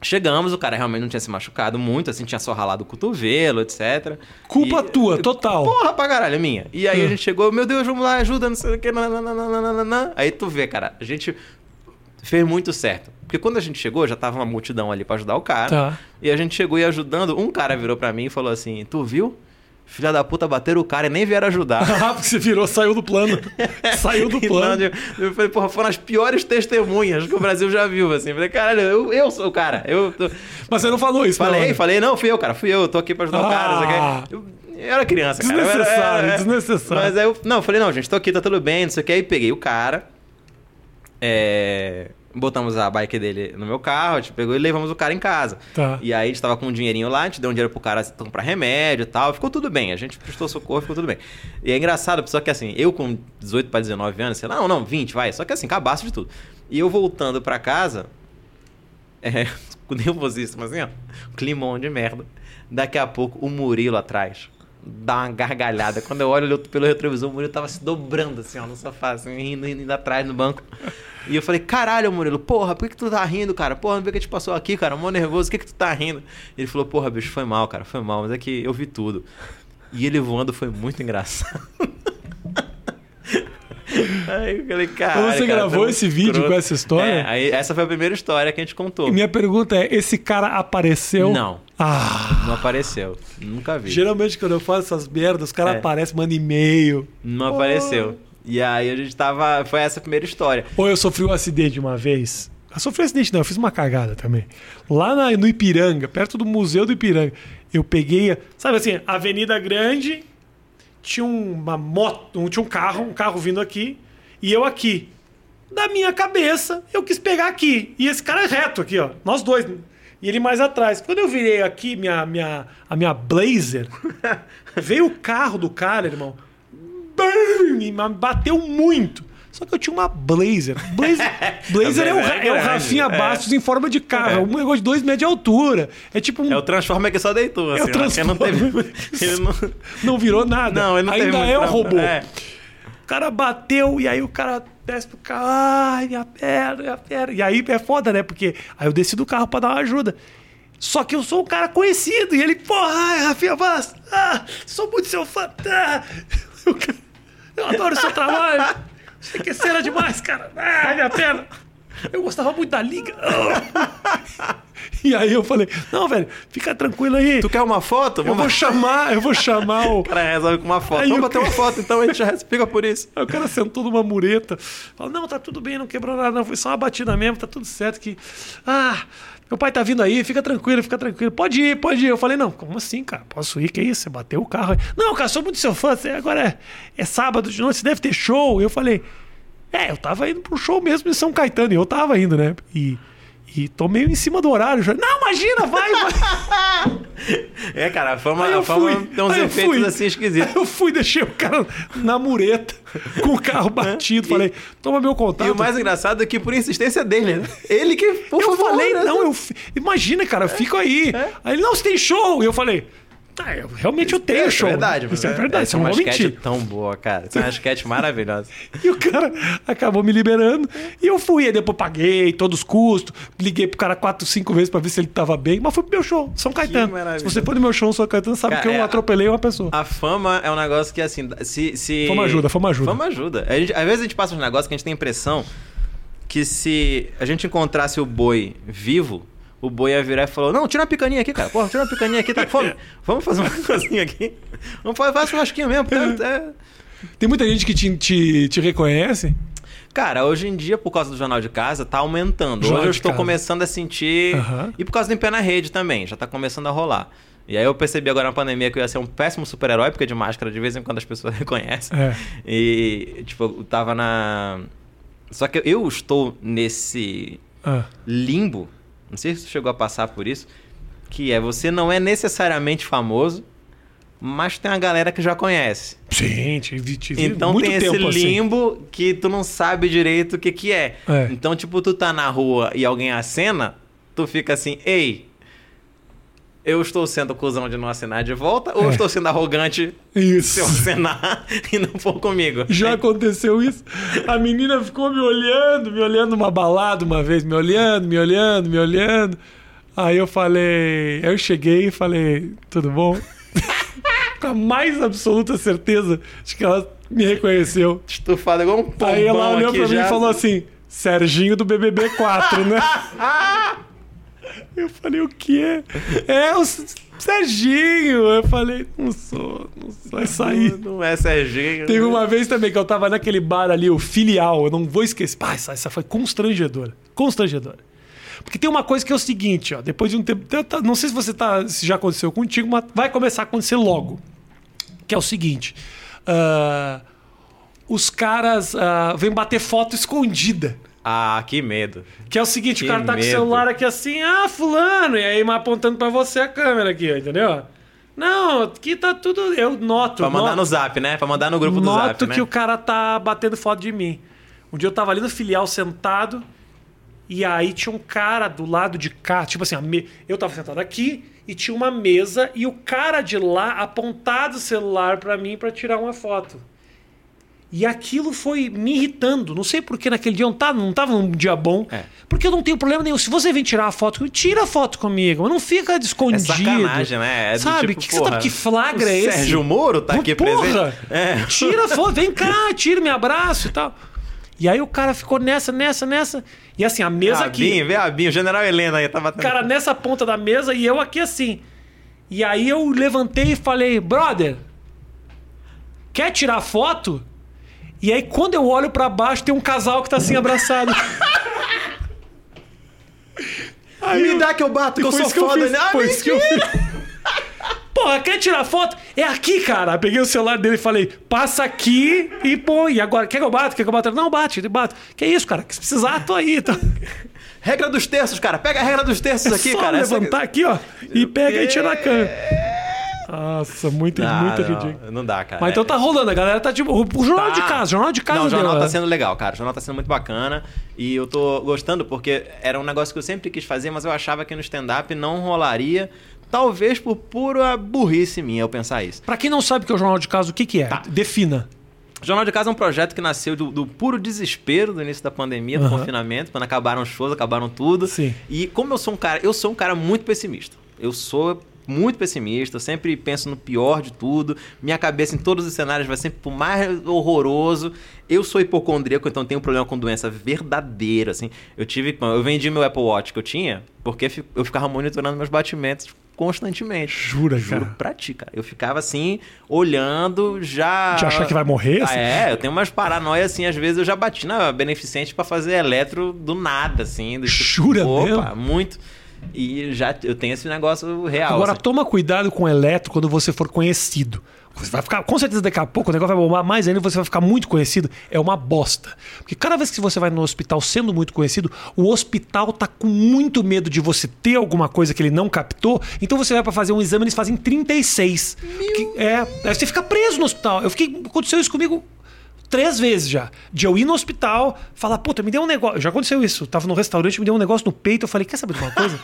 Chegamos, o cara realmente não tinha se machucado muito, assim, tinha só ralado o cotovelo, etc. Culpa E- tua, total. Porra pra caralho, é minha. E aí a Ah. gente chegou, meu Deus, vamos lá, ajuda, não sei o que, nananana. Aí tu vê, cara, a gente fez muito certo. Porque quando a gente chegou, já tava uma multidão ali pra ajudar o cara. Tá. E a gente chegou e ajudando, um cara virou pra mim e falou assim, tu viu? Filha da puta bateram o cara e nem vieram ajudar. Ah, porque você virou, saiu do plano. saiu do plano. não, eu, falei, porra, foram as piores testemunhas que o Brasil já viu, assim. Eu Falei, caralho, eu, eu sou o cara. Eu tô... Mas você não falou isso, Falei, não, falei, não, fui eu, cara, fui eu, eu tô aqui pra ajudar o cara. Ah. Eu, eu era criança, cara. eu era- Desnecessário, é, é. desnecessário. Mas aí eu, não, eu falei, não, gente, tô aqui, tá tudo bem, não sei o que. Aí peguei o cara, é, botamos a bike dele no meu carro, a gente pegou e levamos o cara em casa. Tá. E aí a gente tava com um dinheirinho lá, a gente deu um dinheiro pro cara comprar remédio e tal, ficou tudo bem, a gente prestou socorro, ficou tudo bem. E é engraçado, só que assim, eu com 18 para 19 anos, sei lá, não, não, 20, vai, só que assim, cabaço de tudo. E eu voltando pra casa, é, com nervosíssimo assim, ó, climão de merda. Daqui a pouco, o Murilo atrás dá uma gargalhada. Quando eu olho pelo retrovisor, o Murilo tava se dobrando assim, ó, no sofá, assim, rindo, rindo, indo atrás no banco. E eu falei, caralho, Murilo, porra, por que, que tu tá rindo, cara? Porra, não vê que gente passou aqui, cara, mó nervoso, por que, que tu tá rindo? Ele falou, porra, bicho, foi mal, cara, foi mal, mas é que eu vi tudo. E ele voando foi muito engraçado. Aí eu falei, cara. Você gravou esse vídeo com essa história? É, aí essa foi a primeira história que a gente contou. E minha pergunta é: esse cara apareceu? Não, Ah. não apareceu. Nunca vi. Geralmente quando eu faço essas merdas, os caras É. aparecem, mandam e-mail. Não apareceu. E aí a gente tava. Foi essa a primeira história. Ou eu sofri um acidente uma vez Eu sofri acidente, não, eu fiz uma cagada também. Lá na- no Ipiranga, perto do Museu do Ipiranga, eu peguei, sabe assim, Avenida Grande, tinha uma moto, um- tinha um carro, um carro vindo aqui, e eu aqui. Da minha cabeça, eu quis pegar aqui. E esse cara é reto aqui, ó. Nós dois. E ele mais atrás. Quando eu virei aqui minha, minha, a minha Blazer, veio o carro do cara, irmão. Bam! E bateu muito. Só que eu tinha uma Blazer. Blazer, Blazer é, o, é o Rafinha é. Bastos em forma de carro. É um negócio de dois metros de altura. É tipo um. É o Transformer que só deitou, assim. É o ó, porque não teve. Transformer. Ele não... Não virou nada. Não, ele não Ainda é o trabalho. robô. É. O cara bateu e aí o cara desce pro carro. Ai, minha perna, minha perna. E aí é foda, né? Porque aí eu desci do carro pra dar uma ajuda. Só que eu sou um cara conhecido. E ele, porra, ai, Rafinha Bastos, ah, sou muito seu fã. ah." Eu, eu adoro o seu trabalho. Você que cena demais, cara. Ai, minha perna. Eu gostava muito da liga. E aí eu falei, não, velho, fica tranquilo aí. Tu quer uma foto? Eu Vamos... vou chamar, eu vou chamar o. O cara resolve com uma foto. Aí Vamos bater uma foto, então a gente já explica por isso. Aí o cara sentou numa mureta. Falou, não, tá tudo bem, não quebrou nada, não. Foi só uma batida mesmo, tá tudo certo. Que. Ah, meu pai tá vindo aí, fica tranquilo, fica tranquilo. Pode ir, pode ir. Eu falei, não, como assim, cara? Posso ir? Que isso? Você bateu o carro aí. Não, cara, sou muito seu fã. Você, agora é, é sábado de noite, você deve ter show. Eu falei, é, eu tava indo pro show mesmo em São Caetano. E eu tava indo, né? E. E tô meio em cima do horário já. Não, imagina, vai, vai. É, cara, a fama, eu a fama fui. tem uns eu efeitos fui. assim esquisitos. Eu fui, deixei o cara na mureta, com o carro batido. Falei, toma meu contato. E o mais engraçado é que por insistência dele, né? Ele que, por eu favor, falei, né? não, eu. fi- Imagina, cara, eu fico aí. Aí ele, não, você tem show. E eu falei, tá, eu, realmente eu tenho É, show. é verdade. Isso é verdade, você é uma mentir. tão boa, cara. Essa é uma sketch maravilhosa. E o cara acabou me liberando. E eu fui, aí depois paguei todos os custos. Liguei pro cara quatro, cinco vezes pra ver se ele tava bem. Mas foi pro meu show, São Caetano. Se você for no meu show, São Caetano, sabe Cara, que eu é, atropelei uma pessoa. A fama é um negócio que, assim, se... se... Fama ajuda, fama ajuda. Fama ajuda. Gente- às vezes a gente passa uns negócios que a gente tem a impressão que se a gente encontrasse o boi vivo, o boi ia virar e falou: Não, tira uma picaninha aqui, cara. Porra, tira uma picaninha aqui, tá com fome. Vamos fazer uma coisinha aqui. Vamos fazer, fazer churrasquinho mesmo. tá- é- Tem muita gente que te, te, te reconhece. Cara, hoje em dia, por causa do Jornal de Casa, tá aumentando. Jornal hoje eu estou Casa. começando a sentir. Aham. E por causa do Em Pé na Rede também, já tá começando a rolar. E aí eu percebi agora na pandemia que eu ia ser um péssimo super-herói, porque de máscara de vez em quando as pessoas reconhecem. É. E, tipo, eu tava na. Só que eu estou nesse Ah. limbo, não sei se você chegou a passar por isso, que é você não é necessariamente famoso, mas tem uma galera que já conhece. Sim, tive, tive Então muito tem tempo esse assim. limbo que tu não sabe direito o que que é. É. Então, tipo, tu tá na rua e alguém acena, tu fica assim, ei, eu estou sendo cuzão de não acenar de volta ou É. estou sendo arrogante se Isso. eu acenar e não for comigo? Já aconteceu isso. A menina ficou me olhando, me olhando numa balada uma vez, me olhando, me olhando, me olhando. Aí eu falei, aí eu cheguei e falei, tudo bom? Com a mais absoluta certeza de que ela me reconheceu. Estufado igual um pombão Aí ela olhou aqui pra mim já. e falou assim: Serginho do BBB 4, né? Eu falei: o quê? É o Serginho. Eu falei: não sou, não sou. Vai sair. Não é Serginho. Teve uma vez também que eu tava naquele bar ali, o filial, eu não vou esquecer. Pá, essa, essa foi constrangedora. Constrangedora. Porque tem uma coisa que é o seguinte, ó, depois de um tempo. Não sei se você tá. Se já aconteceu contigo, mas vai começar a acontecer logo. Que é o seguinte. ah, os caras ah, vêm bater foto escondida. Ah, que medo. Que é o seguinte, Que o cara tá com o medo. celular aqui assim, ah, fulano, e aí apontando pra você a câmera aqui, entendeu? Não, aqui tá tudo. Eu noto. Pra mandar noto. no zap, né? Pra mandar no grupo do Noto zap, né? que o cara tá batendo foto de mim. Um dia eu tava ali no filial sentado e aí tinha um cara do lado de cá, tipo assim, me- eu tava sentado aqui e tinha uma mesa e o cara de lá apontado o celular pra mim pra tirar uma foto. E aquilo foi me irritando. Não sei porque naquele dia eu não tava, não tava num dia bom. É. Porque eu não tenho problema nenhum. Se você vem tirar a foto comigo, tira a foto comigo. Mas não fica É escondido. sacanagem, né? É Sabe? tipo, que, tá- porra, que flagra o é esse? Sérgio Moro tá aqui Porra! presente. É. Tira a foto, vem cá, tira, me abraço e tal. E aí o cara ficou nessa, nessa, nessa. E assim, a mesa aqui. Vê a Abinho, o General Helena aí tá batendo. cara nessa ponta da mesa e eu aqui assim. E aí eu levantei e falei, brother, quer tirar foto? E aí quando eu olho pra baixo tem um casal que tá assim abraçado. Aí Me eu- dá que eu bato, que eu sou eu foda. fiz, né? Ah, foi isso que eu fiz. Porra, quer tirar foto? É aqui, cara. Peguei o celular dele e falei, passa aqui e pô, e agora? Quer que eu bata? Quer que eu bata? Não, bate, bate. Que isso, cara? Se precisar, tô aí. Tô... Regra dos terços, cara. Pega a regra dos terços aqui, É Só cara. Essa- levantar aqui, ó, e pega e tira a câmera. Nossa, muito, Ah, muito não, ridículo. Não dá, cara. Mas então tá rolando, a galera tá tipo. O jornal Tá. de casa, jornal de casa Não, o jornal deu, tá né? sendo legal, cara. O jornal tá sendo muito bacana. E eu tô gostando porque era um negócio que eu sempre quis fazer, mas eu achava que no stand-up não rolaria. Talvez por pura burrice minha eu pensar isso. Pra quem não sabe o que é o jornal de casa, o que que é? Tá. Defina. O Jornal de Casa é um projeto que nasceu do, do puro desespero do início da pandemia, do Aham. confinamento, quando acabaram os shows, acabaram tudo. Sim. E como eu sou um cara, eu sou um cara muito pessimista. Eu sou muito pessimista, sempre penso no pior de tudo. Minha cabeça em todos os cenários vai sempre pro mais horroroso. Eu sou hipocondríaco, então tenho um problema com doença verdadeira, assim. Eu tive, eu vendi meu Apple Watch que eu tinha, porque eu ficava monitorando meus batimentos constantemente. Jura, Juro cara? pra ti, cara. Eu ficava assim, olhando, já. De achar que vai morrer, Ah, assim? é, eu tenho umas paranoias assim, às vezes eu já bati na beneficente pra fazer eletro do nada, assim. Do tipo, Jura opa, mesmo? muito. E já eu tenho esse negócio real. Agora assim. toma cuidado com o eletro quando você for conhecido. Você vai ficar, com certeza daqui a pouco o negócio vai bombar mais ainda, você vai ficar muito conhecido. É uma bosta. Porque cada vez que você vai no hospital sendo muito conhecido, o hospital tá com muito medo de você ter alguma coisa que ele não captou. Então você vai pra fazer um exame, eles fazem 36. Que- é, aí você fica preso no hospital. Eu fiquei, aconteceu isso comigo três vezes já. De eu ir no hospital, falar, puta, me deu um negócio. Já aconteceu isso. Eu tava no restaurante, me deu um negócio no peito. Eu falei, quer saber de uma coisa?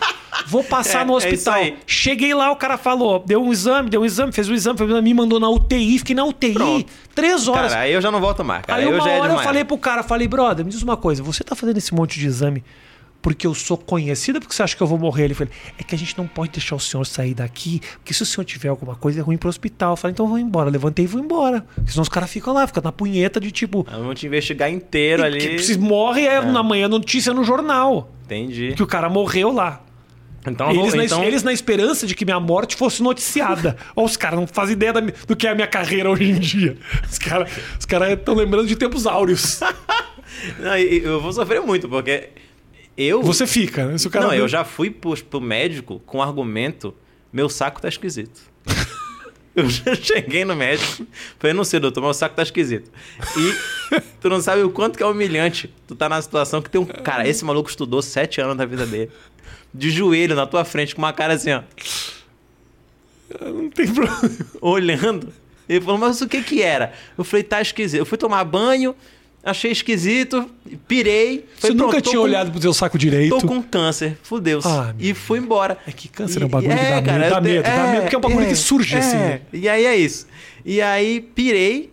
Vou passar É, no é hospital. aí. Cheguei lá, o cara falou, deu um exame, deu um exame, fez um exame, fez um exame, me mandou na UTI, fiquei na UTI Pronto. três horas. Cara, aí eu já não volto mais, cara. Aí eu uma já é hora eu demais. falei pro cara, falei, brother, me diz uma coisa, você tá fazendo esse monte de exame porque eu sou conhecido, porque você acha que eu vou morrer? Ele falou, é que a gente não pode deixar o senhor sair daqui, porque se o senhor tiver alguma coisa é ruim pro hospital. Eu falei, então eu vou embora. Levantei e vou embora. Porque senão os caras ficam lá, ficam na punheta de tipo. Eu vou te investigar inteiro ali. Que se morre é, na manhã notícia no jornal. Entendi. Que o cara morreu lá. Então, eu vou- Eles, na, então... eles na esperança de que minha morte fosse noticiada. Ó, os caras não fazem ideia da do que é a minha carreira hoje em dia. Os caras os cara estão lembrando de tempos áureos. Não, eu vou sofrer muito, porque eu. Você fica, né? Se o cara Não, eu já fui pro, pro médico com o argumento: meu saco tá esquisito. eu já cheguei no médico, falei, não sei, doutor, meu saco tá esquisito. E tu não sabe o quanto que é humilhante. Tu tá na situação que tem um. Cara, esse maluco estudou sete anos da vida dele. De joelho na tua frente, com uma cara assim, ó, Não tem problema. olhando. Ele falou, mas o que que era? Eu falei, tá esquisito. Eu fui tomar banho, achei esquisito, pirei. Você falei, nunca tinha com- olhado pro seu saco direito. Tô com câncer, fudeu-se. Ah, e fui embora. É que câncer E- é um bagulho que dá medo, dá medo, dá medo, porque é um bagulho que surge assim, né? E aí é isso. E aí pirei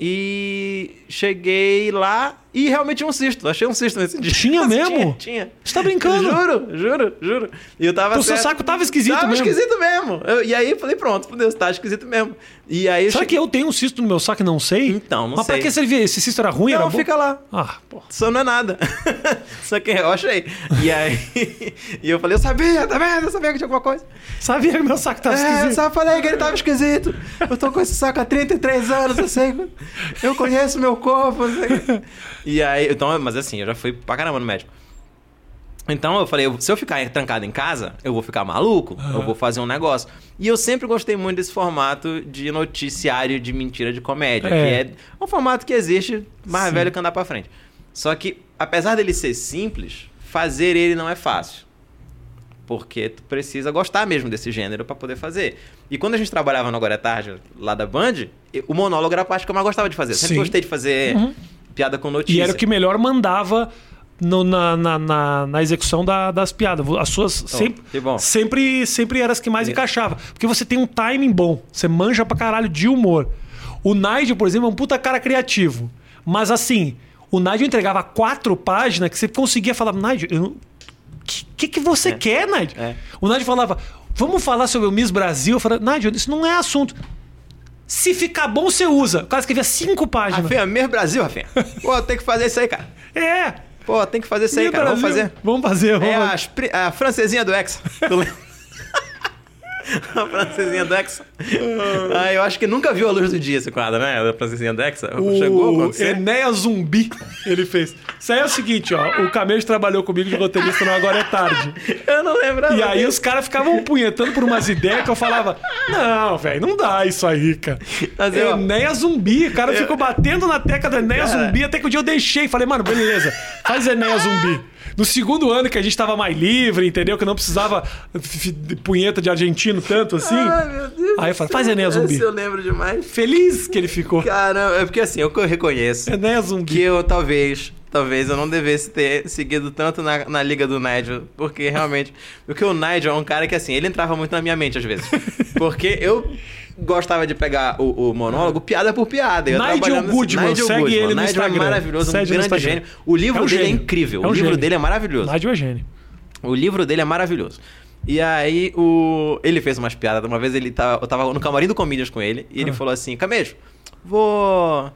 e cheguei lá e realmente tinha um cisto. Achei um cisto nesse dia. Tinha mesmo? Tinha, tinha. Você tá brincando? Juro, juro, juro. E eu tava Então seu saco tava esquisito tava mesmo. esquisito mesmo. Eu- e aí eu falei, pronto, fudeu, tá esquisito mesmo. E aí eu Será que cheguei... eu tenho um cisto no meu saco e não sei? Então, não Mas sei. pra que servia? Esse cisto era ruim? era Não, bom? fica lá. Ah, porra. Só não é nada. Só que eu achei. E aí. e eu falei, eu sabia, tá vendo? Eu sabia que tinha alguma coisa. Sabia que meu saco tava É, eu esquisito? só falei que ele tava esquisito. Eu tô com esse saco há 33 anos, eu sei. Eu conheço meu corpo. E aí, então, mas assim, eu já fui pra caramba no médico. Então eu falei, se eu ficar trancado em casa, eu vou ficar maluco, eu vou fazer um negócio. E eu sempre gostei muito desse formato de noticiário de mentira de comédia, É. que é um formato que existe mais Sim. velho que andar pra frente. Só que, apesar dele ser simples, fazer ele não é fácil. Porque tu precisa gostar mesmo desse gênero pra poder fazer. E quando a gente trabalhava no Agora é Tarde, lá da Band, o monólogo era a parte que eu mais gostava de fazer. Eu sempre Sim. gostei de fazer piada com notícia. E era o que melhor mandava no- na, na, na, na execução da- das piadas. As suas sempre, que bom. sempre, sempre eram as que mais encaixava. Porque você tem um timing bom. Você manja pra caralho de humor. O Nigel, por exemplo, é um puta cara criativo. Mas assim, o Nigel entregava quatro páginas que você conseguia falar, Nigel, eu não- que, que, você É. quer, Nigel? É. O Nigel falava, vamos falar sobre o Miss Brasil. Eu falava, Nigel, isso não é assunto. Se ficar bom, você usa. O cara escrevia cinco páginas. Rafinha, mesmo Brasil, Rafinha. Pô, tem que fazer isso aí, cara. É. Pô, tem que fazer isso aí, Ih, cara. Vamos Brasil. fazer. Vamos fazer. Vamos É fazer. pri- a francesinha do Hexa. A francesinha do Hexa. Ah, eu acho que nunca viu a luz do dia esse quadro, né? A francesinha do Hexa. Chegou a O? Enéas Zumbi, ele fez. Isso aí é o seguinte, ó. O Camejo trabalhou comigo de roteirista no Agora é Tarde. Eu não lembrava. E aí disso. os caras ficavam punhetando por umas ideias que eu falava: Não, velho, não dá isso aí, cara. Mas eu- Enéas Zumbi. O cara ficou batendo na tecla do Enéas Cara. Zumbi até que o dia eu deixei. Falei, mano, beleza, faz Enéas Zumbi. No segundo ano que a gente tava mais livre, entendeu? Que não precisava punheta de argentino tanto assim. Ai, meu Deus. Aí eu falei, faz Enéas Zumbi. Esse eu lembro demais. Feliz que ele ficou. Caramba, é porque assim, eu reconheço Enéas Zumbi. que eu talvez, talvez eu não devesse ter seguido tanto na, na liga do Nigel, porque realmente, porque o Nigel é um cara que assim, ele entrava muito na minha mente às vezes. Porque eu gostava de pegar o, o monólogo piada por piada. Eu Nigel Goodman, segue ele no Nigel Instagram. é maravilhoso, um Segue no grande Instagram. gênio. O livro É um dele gênio. é incrível, É um o livro gênio. dele é maravilhoso. Nigel é gênio. O livro dele é maravilhoso. E aí, o... ele fez umas piadas. Uma vez ele tava, eu tava no camarim do Comedians com ele. E ele Ah. falou assim: Camejo, vou.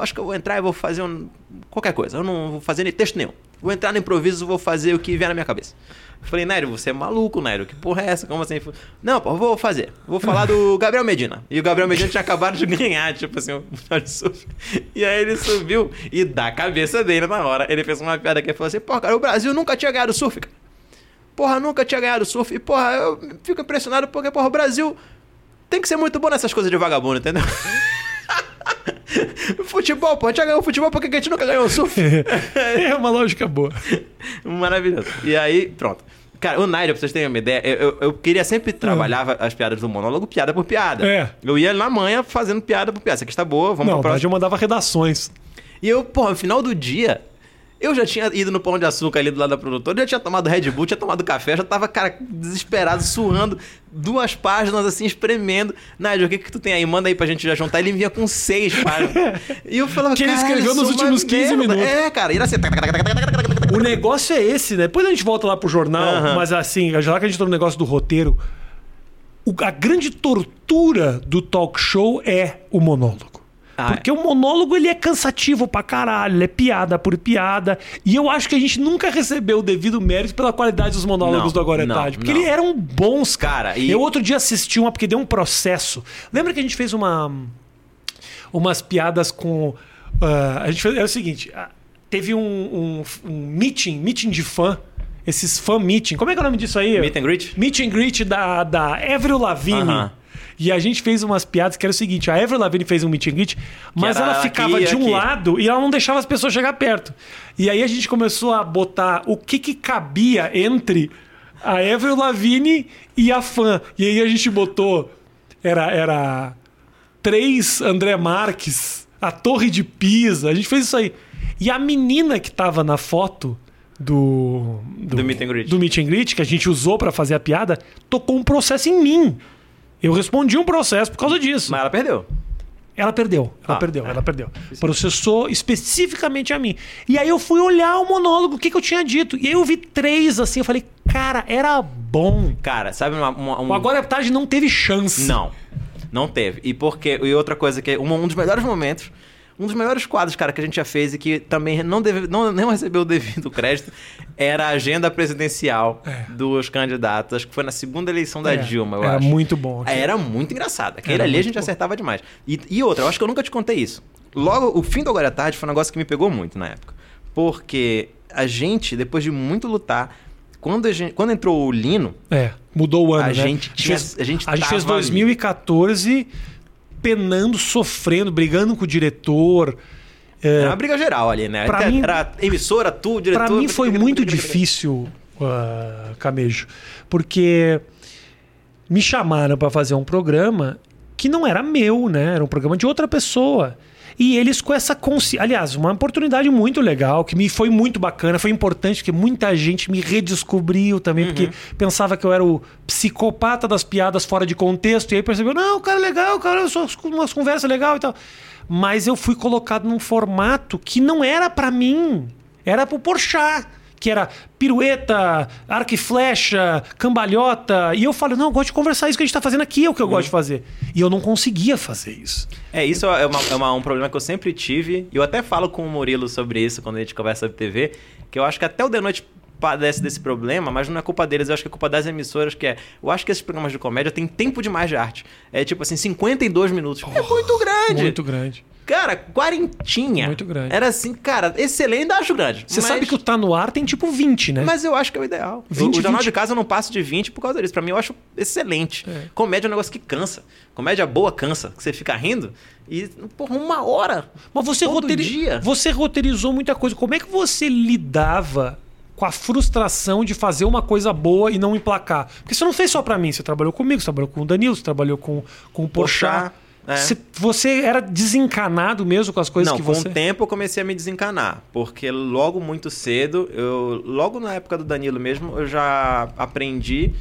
Acho que eu vou entrar e vou fazer um... qualquer coisa. Eu não vou fazer nem texto nenhum. Vou entrar no improviso, vou fazer o que vier na minha cabeça. Falei, Nairo, você é maluco, Nairo. Que porra é essa? Como assim? Não, pô, vou fazer. Vou falar do Gabriel Medina. E o Gabriel Medina tinha acabado de ganhar, tipo assim, surf. E aí ele subiu e da cabeça dele na hora, ele fez uma piada que ele falou assim: pô, cara, o Brasil nunca tinha ganhado surf, cara. Porra, nunca tinha ganhado surf. E, porra, eu fico impressionado porque, porra, o Brasil tem que ser muito bom nessas coisas de vagabundo, entendeu? futebol, pô, a gente já ganhou o futebol, por que a gente nunca ganhou o surf? É uma lógica boa. Maravilhoso. E aí, pronto. Cara, o Nigel, pra vocês terem uma ideia, eu, eu, eu queria sempre trabalhar as piadas do monólogo piada por piada. É. Eu ia na manhã fazendo piada por piada. Essa aqui está boa, vamos Não, verdade próximo. eu mandava redações. E eu, porra, no final do dia, eu já tinha ido no Pão de Açúcar ali do lado da produtora, já tinha tomado Red Bull, tinha tomado café, já tava, cara, desesperado, suando, duas páginas assim, espremendo. Nigel, o que que tu tem aí? Manda aí pra gente já juntar. Ele vinha com seis páginas. E eu falava, Que ele "Caralho, escreveu nos uma últimos 15 merda." minutos. É, cara, e era assim... O negócio é esse, né? Depois a gente volta lá pro jornal, Aham. mas assim, já que a gente tá no negócio do roteiro, o- a grande tortura do talk show é o monólogo. Ah, Porque o monólogo ele é cansativo pra caralho, ele é piada por piada. E eu acho que a gente nunca recebeu o devido mérito pela qualidade dos monólogos Não, do Agora é não, Tarde. Porque não. eles eram bons, cara. Cara, e- Eu outro dia assisti uma porque deu um processo. Lembra que a gente fez uma. umas piadas com. ah, a gente fez, é o seguinte: ah, teve um, um, um meeting, meeting de fã. Esses fan meeting. Como é que é o nome disso aí? Meet and greet? Meet and greet da, da Avril Lavigne. Aham. E a gente fez umas piadas que era o seguinte: a Avril Lavigne fez um meet and greet, mas ela ficava aqui de um aqui. lado e ela não deixava as pessoas chegar perto. E aí a gente começou a botar o que, que cabia entre a Avril Lavigne e a fã. E aí a gente botou. Era, era três André Marques, a Torre de Pisa. A gente fez isso aí. E a menina que tava na foto do. Do meet and greet. do meet and greet, que a gente usou pra fazer a piada, tocou um processo em mim. Eu respondi um processo por causa disso. Mas ela perdeu. Ela perdeu, ela Ah, perdeu, é. ela perdeu. Processou especificamente a mim. E aí eu fui olhar o monólogo, o que, que eu tinha dito. E aí eu vi três assim, eu falei, cara, era bom. Cara, sabe uma, uma- um... O Agora é Tarde não teve chance. Não, não teve. E porque e outra coisa que é um, um dos melhores momentos, um dos melhores quadros, cara, que a gente já fez e que também não deve, não, não recebeu o devido crédito, era a agenda presidencial dos candidatos. Que foi na segunda eleição da É, Dilma, eu era acho. muito bom aquilo. Era muito engraçado. Aquele Era ali a gente bom. acertava demais. E, e outra, eu acho que eu nunca te contei isso. Logo, o fim do Agora é Tarde foi um negócio que me pegou muito na época. Porque a gente, depois de muito lutar, quando, a gente, quando entrou o Lino, É, mudou o ano, A né? gente tinha- fez, a gente a gente fez tava ali. 2014 penando, sofrendo, brigando com o diretor. Era uma briga geral ali, né? pra Era, mim- era emissora, tu, diretor. Pra mim foi muito difícil, uh, Camejo, porque me chamaram pra fazer um programa que não era meu, né? Era um programa de outra pessoa. E eles com essa consciência. Aliás, uma oportunidade muito legal, que me foi muito bacana, foi importante, porque muita gente me redescobriu também, porque pensava que eu era o psicopata das piadas fora de contexto, e aí percebeu, não, o cara é legal, o cara só umas conversas legal e tal. Mas eu fui colocado num formato que não era pra mim, era pro Porchat que era pirueta, arco e flecha, cambalhota. E eu falo, não, eu gosto de conversar, isso que a gente tá fazendo aqui é o que eu gosto de fazer. E eu não conseguia fazer isso. É, isso é, uma- é uma- um problema que eu sempre tive. E eu até falo com o Murilo sobre isso quando a gente conversa sobre TV. Que eu acho que até o The Noite padece desse problema, mas não é culpa deles, eu acho que é culpa das emissoras, que é. Eu acho que esses programas de comédia têm tempo demais de arte. É tipo assim, 52 minutos. é muito grande. Muito grande. Cara, quarentinha. Muito grande. Era assim, cara, excelente, ainda acho grande. Você mas- sabe que o Tá No Ar tem tipo 20, né? Mas eu acho que é o ideal. 20, o Jornal 20. de Casa eu não passo de 20 por causa disso. Pra mim eu acho excelente. É. Comédia é um negócio que cansa. Comédia boa cansa. Que você fica rindo e, porra, uma hora. Mas você, roteiri- dia. você roteirizou muita coisa. Como é que você lidava com a frustração de fazer uma coisa boa e não emplacar? Porque você não fez só pra mim, você trabalhou comigo, você trabalhou com o Danilo, você trabalhou com, com o Porchat. Porchat, é. Você, você era desencanado mesmo com as coisas não, que com você... o tempo eu comecei a me desencanar. Porque logo muito cedo, eu logo na época do Danilo mesmo, eu já aprendi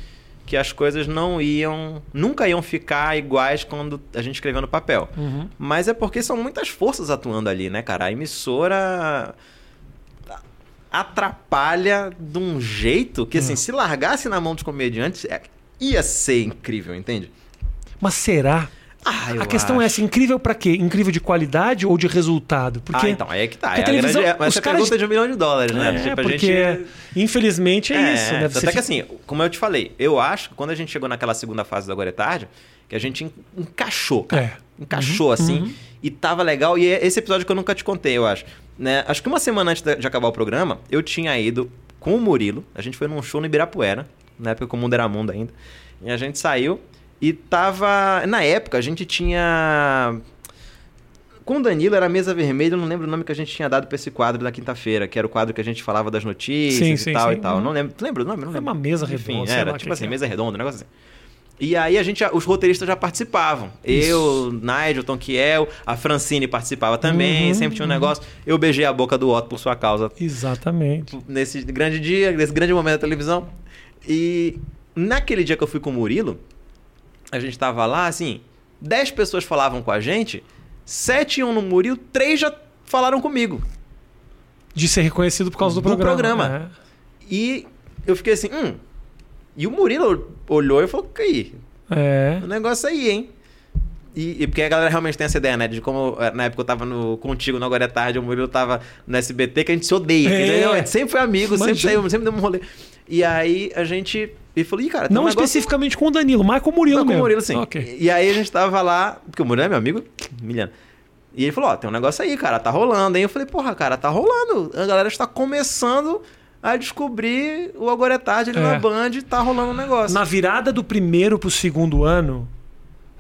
que as coisas não iam, nunca iam ficar iguais quando a gente escreveu no papel. Uhum. Mas é porque são muitas forças atuando ali, né, cara? A emissora atrapalha de um jeito que, assim, se largasse na mão dos comediantes, é- ia ser incrível, entende? Mas será? Ah, a questão é acho. essa, incrível pra quê? Incrível de qualidade ou de resultado? Porque Ah, então, aí é que tá. porque É a televisão, grande, os essa é caras pergunta de um milhão de dólares, né? É, Tipo, porque gente... infelizmente é, isso, né? Até que assim, como eu te falei, eu acho que quando a gente chegou naquela segunda fase do Agora é Tarde, que a gente en- encaixou, cara. É. Encaixou, assim, uhum. e tava legal. E é esse episódio que eu nunca te contei, eu acho. Né? Acho que uma semana antes de de acabar o programa, eu tinha ido com o Murilo. A gente foi num show no Ibirapuera, na época que o mundo era mundo ainda. E a gente saiu e tava... Na época, a gente tinha... Com o Danilo era Mesa Vermelha, eu não lembro o nome que a gente tinha dado pra esse quadro da quinta-feira, que era o quadro que a gente falava das notícias Sim, e sim, tal sim. e tal. Uhum. Não lembro. Tu lembra o nome? Não É lembro. uma mesa Enfim, redonda, sei era lá o tipo que assim, que é. mesa redonda, um negócio assim. E aí a gente, os roteiristas já participavam. Eu, Nigel, Tom Kiel, a Francine participava também, Uhum, sempre tinha um negócio. Eu beijei a boca do Otto por sua causa Exatamente. nesse grande dia, nesse grande momento da televisão. E naquele dia que eu fui com o Murilo, a gente tava lá, assim, 10 pessoas falavam com a gente, 7 iam no Murilo, 3 já falaram comigo. De ser reconhecido por causa do, Do programa. programa. E eu fiquei assim, hum. E o Murilo olhou e falou, que aí? É. O negócio aí, hein? E, e porque a galera realmente tem essa ideia, né? De como eh, na época eu tava no, contigo no Agora é Tarde, o Murilo tava no SBT, que a gente se odeia. É. não, a gente sempre foi amigo, sempre saiu, sempre deu um rolê. E aí a gente. E falou, ih, cara, tem Não um negócio... especificamente com o Danilo, mas com o Murilo Não, com mesmo. o Murilo, sim. Ok. E aí a gente tava lá, porque o Murilo é meu amigo, milhando. E ele falou, ó, tem um negócio aí, cara, tá rolando. Aí eu falei, porra, cara, tá rolando. A galera está começando a descobrir o Agora é Tarde ali É. na Band, tá rolando um negócio. Na virada do primeiro pro segundo ano,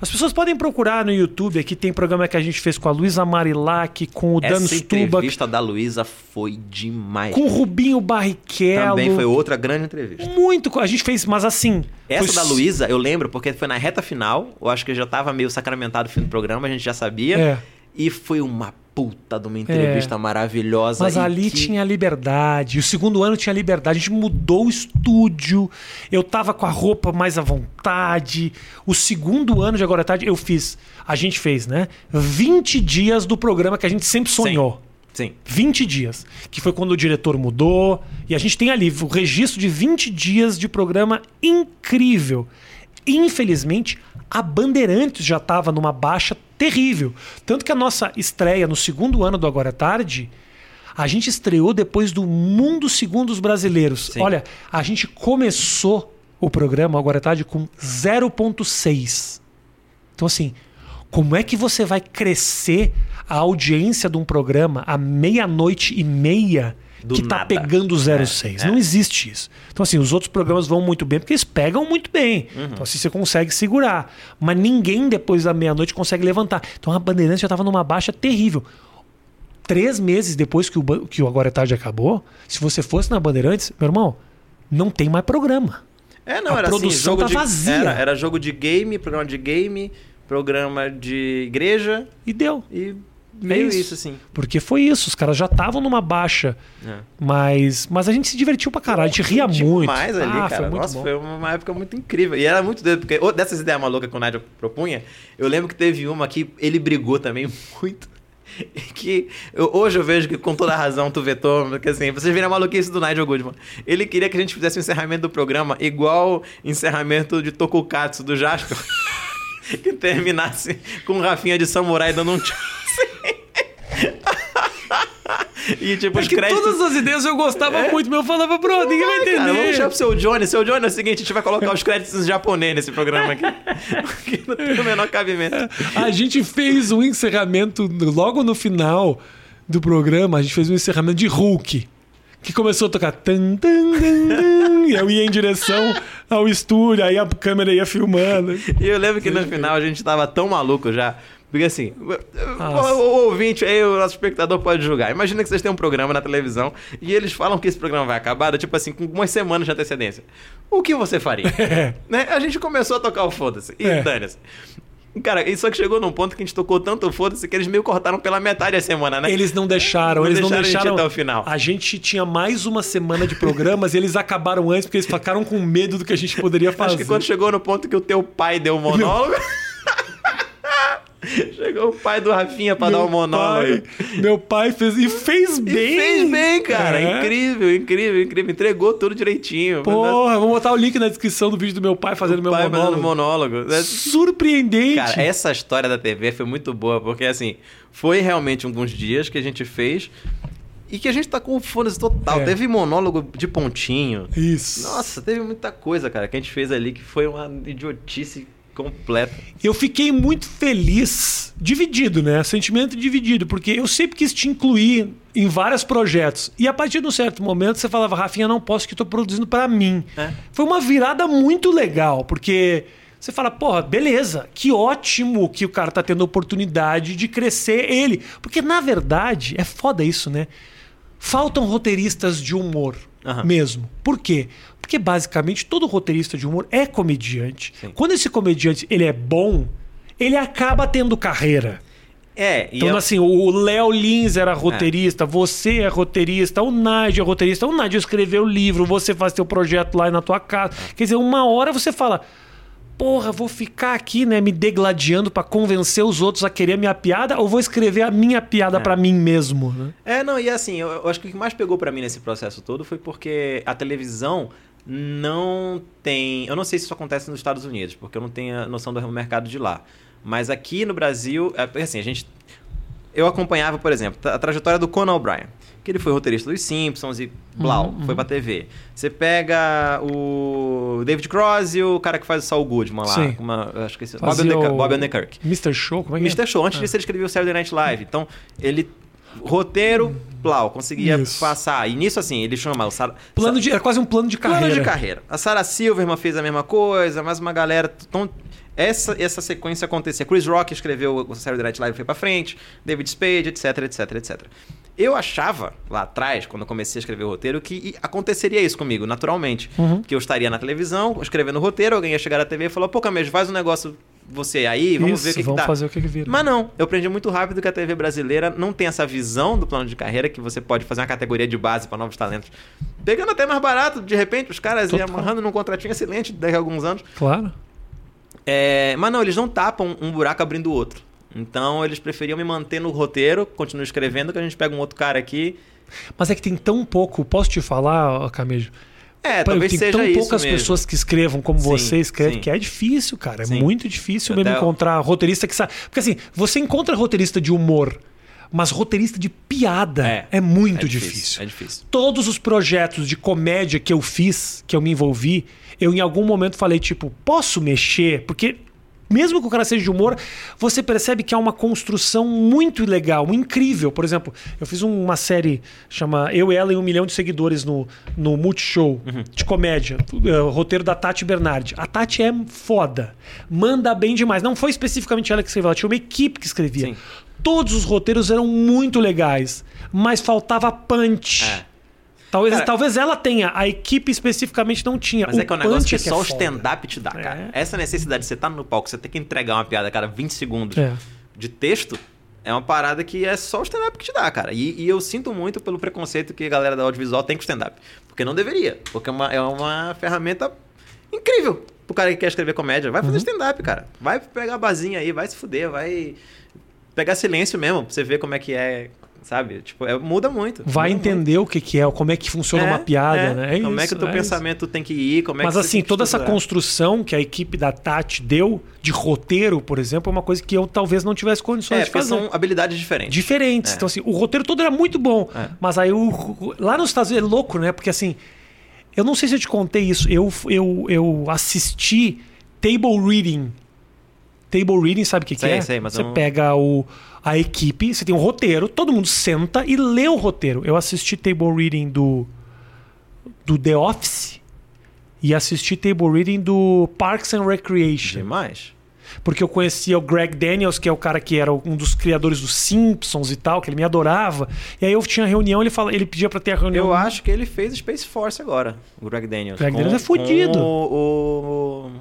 as pessoas podem procurar no YouTube aqui, tem programa que a gente fez com a Luísa Marilac, com o Dan Essa Stubach, entrevista da Luísa foi demais. com o Rubinho Barrichello. Também foi outra grande entrevista. Muito. A gente fez, mas assim. Essa foi da Luísa, eu lembro, porque foi na reta final. Eu acho que já tava meio sacramentado o fim do programa, a gente já sabia. É. E foi uma puta de uma entrevista maravilhosa. Mas ali que- tinha liberdade. O segundo ano tinha liberdade. A gente mudou o estúdio. Eu tava com a roupa mais à vontade. O segundo ano de Agora é Tarde, eu fiz. A gente fez, né? 20 dias do programa que a gente sempre sonhou. Sim. 20 dias. Que foi quando o diretor mudou. E a gente tem ali o registro de 20 dias de programa incrível. Infelizmente, a Bandeirantes já estava numa baixa terrível. Tanto que a nossa estreia no segundo ano do Agora é Tarde, a gente estreou depois do Mundo Segundo os Brasileiros. Sim. Olha, a gente começou o programa Agora é Tarde com 0,6. Então, assim, como é que você vai crescer a audiência de um programa à meia-noite e meia Do que tá nada. pegando 06? É, é. Não existe isso. Então, assim, os outros programas vão muito bem porque eles pegam muito bem. Uhum. Então, assim, você consegue segurar. Mas ninguém depois da meia-noite consegue levantar. Então, a Bandeirantes já estava numa baixa terrível. Três meses depois que o, que o Agora é Tarde acabou, se você fosse na Bandeirantes, meu irmão, não tem mais programa. É, não, A era produção assim, jogo tá de, vazia. Era, era jogo de game, programa de game, programa de igreja E deu. e meio isso. isso. assim. Porque foi isso, os caras já estavam numa baixa. É. Mas, mas a gente se divertiu pra caralho, a gente ria muito. ali, ah, cara. Foi muito Nossa, bom. foi uma época muito incrível. E era muito doido, porque dessas ideias malucas que o Nigel propunha, eu lembro que teve uma que ele brigou também muito. Que eu- hoje eu vejo que com toda razão tu vetou, porque assim, vocês viram a maluquice do Nigel Goodman. Ele queria que a gente fizesse o encerramento do programa igual encerramento de Tokukatsu do Jasper. que terminasse com Rafinha de Samurai dando um tchau. E tipo, É os créditos. todas as ideias eu gostava É. muito, mas eu falava, bro, ninguém vai entender. Cara, vamos deixar pro seu Johnny. Seu Johnny é o seguinte: a gente vai colocar os créditos em japonês nesse programa aqui. Porque não tem o menor cabimento. A gente fez um encerramento logo no final do programa, a gente fez um encerramento de Hulk. Que começou a tocar tan, tan, tan, tan, e eu ia em direção ao estúdio, aí a câmera ia filmando. E eu lembro que no final a gente tava tão maluco já. Porque assim, Nossa. o, ouvinte aí, o nosso espectador pode julgar. Imagina que vocês têm um programa na televisão e eles falam que esse programa vai acabar, tipo assim, com umas semanas de antecedência. O que você faria? Né? A gente começou a tocar o foda-se. E É. dane-se. Cara, e só que chegou num ponto que a gente tocou tanto o foda-se que eles meio cortaram pela metade da semana, né? Eles não deixaram, Não eles não deixaram a gente deixaram. até o final. A gente tinha mais uma semana de programas e eles acabaram antes porque eles ficaram com medo do que a gente poderia fazer. Acho que quando chegou no ponto que o teu pai deu o monólogo. chegou o pai do Rafinha pra dar o monólogo. pai, meu pai fez e fez E bem. fez bem, cara. É. Incrível, incrível, incrível. Entregou tudo direitinho. Porra, vou botar o link na descrição do vídeo do meu pai fazendo meu pai monólogo. fazendo monólogo. É, Surpreendente. Cara, essa história da TV foi muito boa, porque assim, foi realmente alguns dias que a gente fez e que a gente tá com foda total. É. Teve monólogo de pontinho. Isso. Nossa, teve muita coisa, cara, que a gente fez ali que foi uma idiotice completa. Eu fiquei muito feliz, dividido, né? Sentimento dividido, porque eu sempre quis te incluir em vários projetos. E a partir de um certo momento você falava, Rafinha, não posso que tô produzindo pra mim. É. Foi uma virada muito legal, porque você fala, porra, beleza, que ótimo que o cara tá tendo a oportunidade de crescer ele. Porque na verdade, é foda isso, né? Faltam roteiristas de humor Aham. mesmo. Por quê? Porque basicamente todo roteirista de humor é comediante. Sim. Quando esse comediante ele é bom, ele acaba tendo carreira. É, Então, é- assim, o Léo Lins era roteirista, você é roteirista, o Nádia é roteirista, o Nádia escreveu o livro, você faz teu projeto lá na tua casa. Quer dizer, uma hora você fala, porra, vou ficar aqui, né, me degladiando pra convencer os outros a querer a minha piada, ou vou escrever a minha piada pra mim mesmo, né? É, não, e assim, eu, eu acho que o que mais pegou pra mim nesse processo todo foi porque a televisão não tem. Eu não sei se isso acontece nos Estados Unidos, porque eu não tenho a noção do mercado de lá. Mas aqui no Brasil, é, assim, a gente. Eu acompanhava, por exemplo, a trajetória do Conan O'Brien, que ele foi roteirista dos Simpsons e blau, foi pra TV. Você pega o David Cross e o cara que faz o Saul Goodman lá, Sim. uma, acho que esse, Bob Odenkirk. o Bob Odenkirk. Mr. Show, como é que é? Mr. Show, antes disso ele escrevia o Saturday Night Live. Então, ele. Roteiro, plau, conseguia Isso. passar. E nisso, assim, ele chama o Sara. Plano de, era quase um plano de carreira. Plano de carreira. A Sarah Silverman fez a mesma coisa, mais uma galera. Então, essa, essa sequência acontecia. Chris Rock escreveu o Saturday Night Live e foi pra frente, David Spade, etc, etc, etc. Eu achava, lá atrás, quando eu comecei a escrever o roteiro, que aconteceria isso comigo, naturalmente. Uhum. Que eu estaria na televisão, escrevendo o roteiro, alguém ia chegar na TV e falar, pô, Camejo, faz um negócio você aí, vamos Isso, ver o que, que vamos dá. fazer o que que vira. Mas não, eu aprendi muito rápido que a TV brasileira não tem essa visão do plano de carreira que você pode fazer uma categoria de base para novos talentos. Pegando até mais barato, de repente, os caras iam Total. amarrando num contratinho excelente daqui a alguns anos. Claro. É, mas não, eles não tapam um buraco abrindo o outro. Então eles preferiam me manter no roteiro, continuo escrevendo, que a gente pega um outro cara aqui. Mas é que tem tão pouco, posso te falar, Camejo? É, Pô, talvez tem seja tão poucas mesmo. pessoas que escrevam como Sim, você escreve, sim. que é difícil, cara. É Sim. muito difícil mesmo Até- encontrar roteirista que sabe. Porque assim, você encontra roteirista de humor, mas roteirista de piada é, muito é difícil. É difícil. Todos os projetos de comédia que eu fiz, que eu me envolvi, eu em algum momento falei, tipo, posso mexer? Porque. Mesmo que o cara seja de humor, você percebe que há uma construção muito legal, incrível. Por exemplo, eu fiz um- uma série chama Eu, Ela e um Milhão de Seguidores no, no Multishow de comédia. o roteiro da Tati Bernardi. A Tati é foda. Manda bem demais. Não foi especificamente ela que escreveu, ela tinha uma equipe que escrevia. Sim. Todos os roteiros eram muito legais, mas faltava punch. É. Talvez, Cara- talvez ela tenha, a equipe especificamente não tinha. Mas é que é um negócio que, punch só o é foda. stand-up te dá, cara. É. Essa necessidade de você estar no palco, você ter que entregar uma piada a cada 20 segundos É. de texto, é uma parada que é só o stand-up que te dá, cara. E, e eu sinto muito pelo preconceito que a galera da audiovisual tem com o stand-up. Porque não deveria. Porque é uma, é uma ferramenta incrível pro cara que quer escrever comédia. Vai Uhum. fazer stand-up, cara. Vai pegar a basinha aí, vai se fuder, vai pegar silêncio mesmo, pra você ver como é que é Sabe? Tipo, é, muda muito. Vai muda entender o que, que é, como é que funciona muito. uma piada, né? É como é isso, que o teu é pensamento tem que ir, como é Mas que assim, que toda essa construção que a equipe da Tati deu de roteiro, por exemplo, é uma coisa que eu talvez não tivesse condições É, de fazer. são habilidades diferentes. Diferentes. É. Então, assim, o roteiro todo era muito bom. É. Mas aí o, lá nos Estados Unidos é louco, né? Porque assim, eu não sei se eu te contei isso. Eu, eu, eu assisti table reading. Table reading, sabe o que, que Sei, é? sei, mas você não- pega o, a equipe, você tem um roteiro, todo mundo senta e lê o roteiro. Eu assisti table reading do, do The Office e assisti table reading do Parks and Recreation. Demais. Porque eu conhecia o Greg Daniels, que é o cara que era um dos criadores dos Simpsons e tal, que ele me adorava. E aí eu tinha reunião, ele, fala, ele pedia pra ter a reunião. Eu acho que ele fez Space Force agora, o Greg Daniels. Greg Daniels é fudido. com O, o-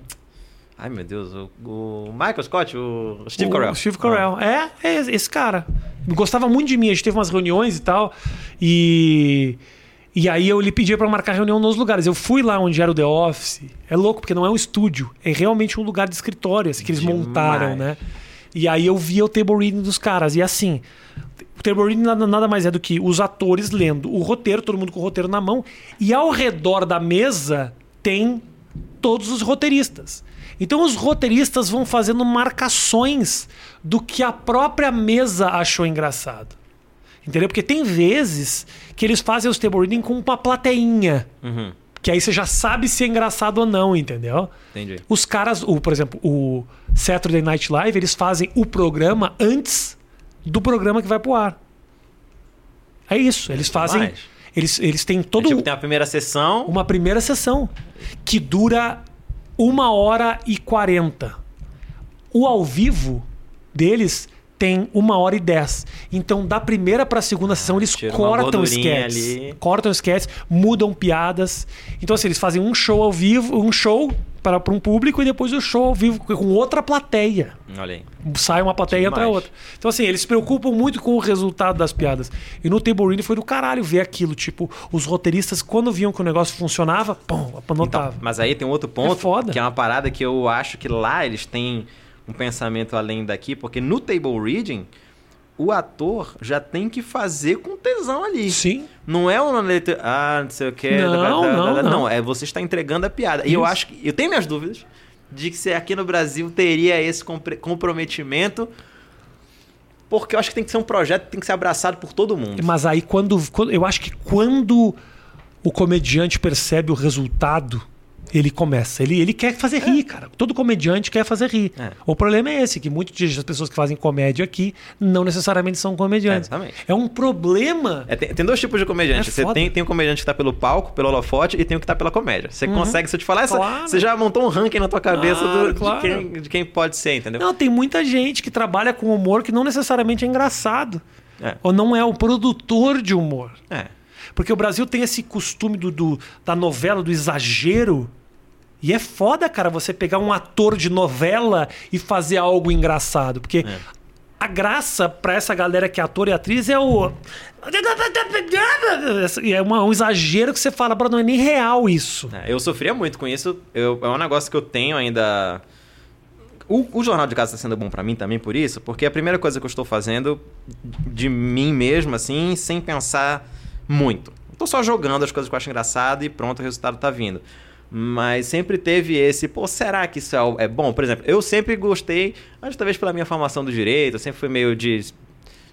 Ai, meu Deus, o, o Michael Scott, o Steve o Carell. Steve Carell. É, é esse cara. Gostava muito de mim, a gente teve umas reuniões e tal. E. E aí eu lhe pedia pra marcar reunião nos lugares. Eu fui lá onde era o The Office. É louco, porque não é um estúdio. É realmente um lugar de escritório, assim, que eles Demais. montaram, né? E aí eu via o table reading dos caras. E assim, o table reading nada, nada mais é do que os atores lendo o roteiro, todo mundo com o roteiro na mão. E ao redor da mesa tem todos os roteiristas. Então os roteiristas vão fazendo marcações do que a própria mesa achou engraçado. Entendeu? Porque tem vezes que eles fazem os table reading com uma plateinha. Uhum, Que aí você já sabe se é engraçado ou não, entendeu? entendi. Os caras, o, por exemplo, o Saturday Night Live, eles fazem o programa antes do programa que vai pro ar. É isso. Eles fazem. Demais. Eles, eles têm todo É, tipo, tem a primeira sessão. uma primeira sessão que dura uma hora e quarenta. O ao vivo deles tem uma hora e dez. Então, da primeira para a segunda sessão, eles tira cortam sketches. ali. Cortam sketches, mudam piadas. Então, assim, eles fazem um show ao vivo, um show para um público e depois o show ao vivo com outra plateia Olha aí. sai uma plateia e entra outra. Então, assim, eles se preocupam muito com o resultado das piadas. E no Table Reading foi do caralho ver aquilo. Tipo, os roteiristas, quando viam que o negócio funcionava, pum, anotava. Então, mas aí tem um outro ponto, É que é uma parada que eu acho que lá eles têm um pensamento além daqui, porque no table reading, o ator já tem que fazer com tesão ali. Sim. Não é uma letra, ah, não sei o que. Não, não, não. é você está entregando a piada. E eu Isso. acho que, eu tenho minhas dúvidas de que se aqui no Brasil teria esse comprometimento, porque eu acho que tem que ser um projeto que tem que ser abraçado por todo mundo. Mas aí, quando, quando- Eu acho que quando o comediante percebe o resultado, ele começa. Ele, ele quer fazer rir, cara. Todo comediante quer fazer rir. É. O problema é esse, que muitas das pessoas que fazem comédia aqui não necessariamente são comediantes. Exatamente. É um problema. É, tem, tem dois tipos de comediante. É você tem, tem o comediante que tá pelo palco, pelo holofote, e tem o que tá pela comédia. Você consegue, se eu te falar, Uhum. Claro. você já montou um ranking na tua cabeça Claro, do- claro. de, quem, de quem pode ser, entendeu? Não, tem muita gente que trabalha com humor que não necessariamente é engraçado. É. Ou não é o produtor de humor. É. Porque o Brasil tem esse costume do, do- da novela, do exagero. E é foda, cara, você pegar um ator de novela e fazer algo engraçado. Porque É. a graça pra essa galera que é ator e atriz é o. E é uma- um exagero que você fala, bro, não é nem real isso. É, eu sofria muito com isso. Eu- é um negócio que eu tenho ainda. O, o Jornal de Casa está sendo bom pra mim também por isso, porque é a primeira coisa que eu estou fazendo de mim mesmo, assim, sem pensar muito. Tô só jogando as coisas que eu acho engraçado e pronto, o resultado tá vindo. Mas sempre teve esse, pô, será que isso é, é bom? Por exemplo, eu sempre gostei, acho que talvez pela minha formação do direito, eu sempre fui meio de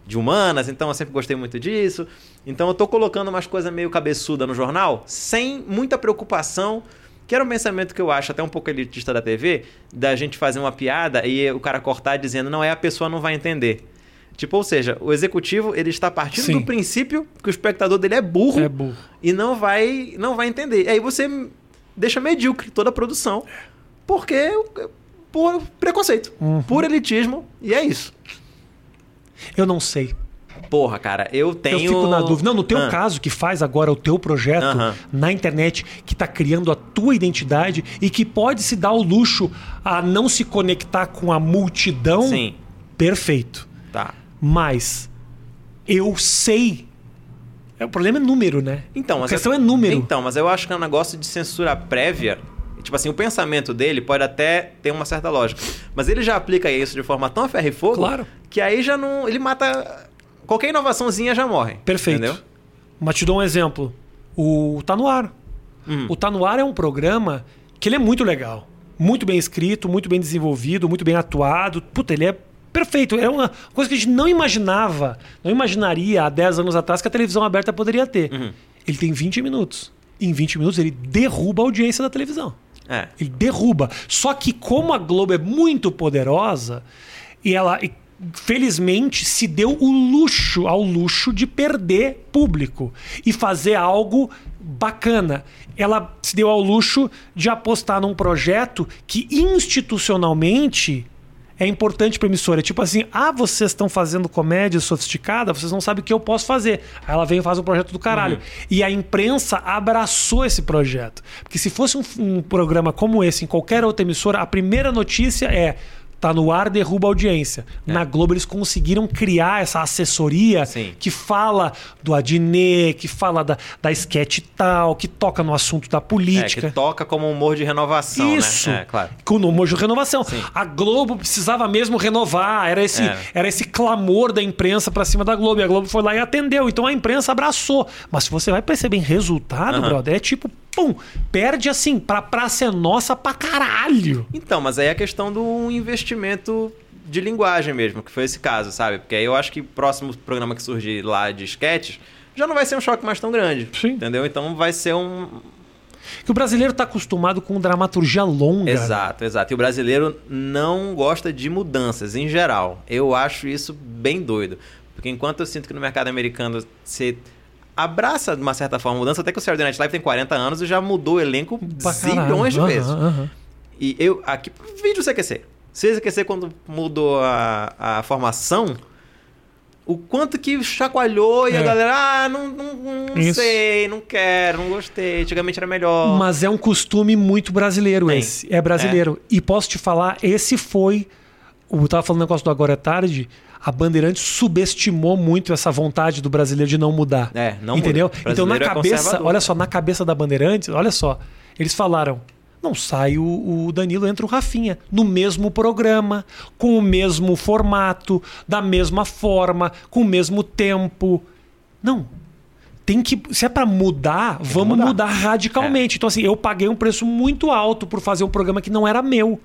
de humanas, então eu sempre gostei muito disso. Então eu tô colocando umas coisas meio cabeçuda no jornal, sem muita preocupação, que era um pensamento que eu acho até um pouco elitista da TV, da gente fazer uma piada e o cara cortar dizendo, não é, a pessoa não vai entender. Tipo, ou seja, o executivo ele está partindo Sim. do princípio que o espectador dele é burro, É burro. e não vai não vai entender. E aí você deixa medíocre toda a produção, porque por preconceito, Uhum. por elitismo, e é isso. Eu não sei. Porra, cara, eu tenho. Eu fico na dúvida. Não, no teu Ah. caso, que faz agora o teu projeto Aham. na internet, que tá criando a tua identidade e que pode se dar o luxo a não se conectar com a multidão, Sim, perfeito. tá. Mas eu sei. É, o problema é número, né? Então, a questão eu- é número. Então, mas eu acho que é um negócio de censura prévia. Tipo assim, o pensamento dele pode até ter uma certa lógica. Mas ele já aplica isso de forma tão ferro e fogo Claro. que aí já não. Ele mata qualquer inovaçãozinha já morre. Perfeito. Entendeu? Mas te dou um exemplo. O Tá No Ar. Uhum. O Tá No Ar é um programa que ele é muito legal. Muito bem escrito, muito bem desenvolvido, muito bem atuado. Puta, ele é perfeito. É uma coisa que a gente não imaginava, não imaginaria há 10 anos atrás que a televisão aberta poderia ter. Uhum. Ele tem 20 minutos. Em 20 minutos ele derruba a audiência da televisão. É. Ele derruba. Só que como a Globo é muito poderosa, e ela e, felizmente se deu o luxo ao luxo de perder público e fazer algo bacana. Ela se deu ao luxo de apostar num projeto que institucionalmente é importante para emissora. É tipo assim, ah, vocês estão fazendo comédia sofisticada, vocês não sabem o que eu posso fazer. Aí ela vem e faz um projeto do caralho. E a imprensa abraçou esse projeto. Porque se fosse um, um programa como esse em qualquer outra emissora, a primeira notícia é tá no ar, derruba a audiência. Na Globo eles conseguiram criar essa assessoria Sim. que fala do Adnet, que fala da, da sketch tal, que toca no assunto da É, política. que toca como humor de renovação, Isso. né? É, claro. Com número de renovação. Sim. A Globo precisava mesmo renovar. Era esse, É. era esse clamor da imprensa pra cima da Globo. E a Globo foi lá e atendeu. Então a imprensa abraçou. Mas se você vai perceber em resultado, Aham. brother, é tipo, pum, perde assim, pra praça é nossa pra caralho. Então, mas aí é a questão do investimento de linguagem mesmo, que foi esse caso, sabe? Porque aí eu acho que o próximo programa que surgir lá de sketches já não vai ser um choque mais tão grande. Sim. Entendeu? Então vai ser um. Que o brasileiro tá acostumado com dramaturgia longa. Exato, exato. E o brasileiro não gosta de mudanças em geral. Eu acho isso bem doido. Porque enquanto eu sinto que no mercado americano você abraça de uma certa forma a mudança, até que o Saturday Night Live tem 40 anos e já mudou o elenco Pra zilhões de vezes. aham. E eu, aqui, vídeo CQC. CQC, quando mudou a, a formação, o quanto que chacoalhou e É. a galera, ah, não, não, não sei, não quero, não gostei, antigamente era melhor. Mas é um costume muito brasileiro Tem. esse. É brasileiro. E posso te falar, esse foi. Eu tava falando um negócio do Agora é Tarde. A Bandeirantes subestimou muito essa vontade do brasileiro de não mudar. É, não Entendeu? Então, na é cabeça, conservador. olha só, na cabeça da Bandeirantes, olha só, eles falaram. Não sai o, o Danilo, entra o Rafinha. No mesmo programa, com o mesmo formato, da mesma forma, com o mesmo tempo. Não. Tem que. Se é pra mudar, vamos mudar. mudar radicalmente. Então, assim, eu paguei um preço muito alto por fazer um programa que não era meu.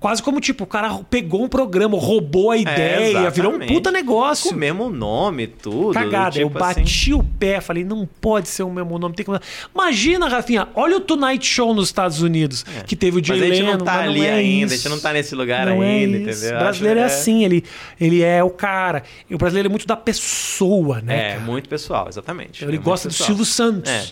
Quase como, tipo, o cara pegou um programa, roubou a ideia, virou um puta negócio. Com o mesmo nome, tudo. Cagada. tipo eu bati assim. o pé, falei, não pode ser o mesmo nome, tem que mudar. Imagina, Rafinha, olha o Tonight Show nos Estados Unidos, que teve o Jay É. Mas a gente Leno, não tá ali é ainda, isso. a gente não tá nesse lugar Não é ainda, isso. entendeu? O brasileiro Acho- é assim, ele, ele é o cara. E o brasileiro é muito da pessoa, né? É, cara? muito pessoal, exatamente. Ele É gosta do. Silvio Santos. É.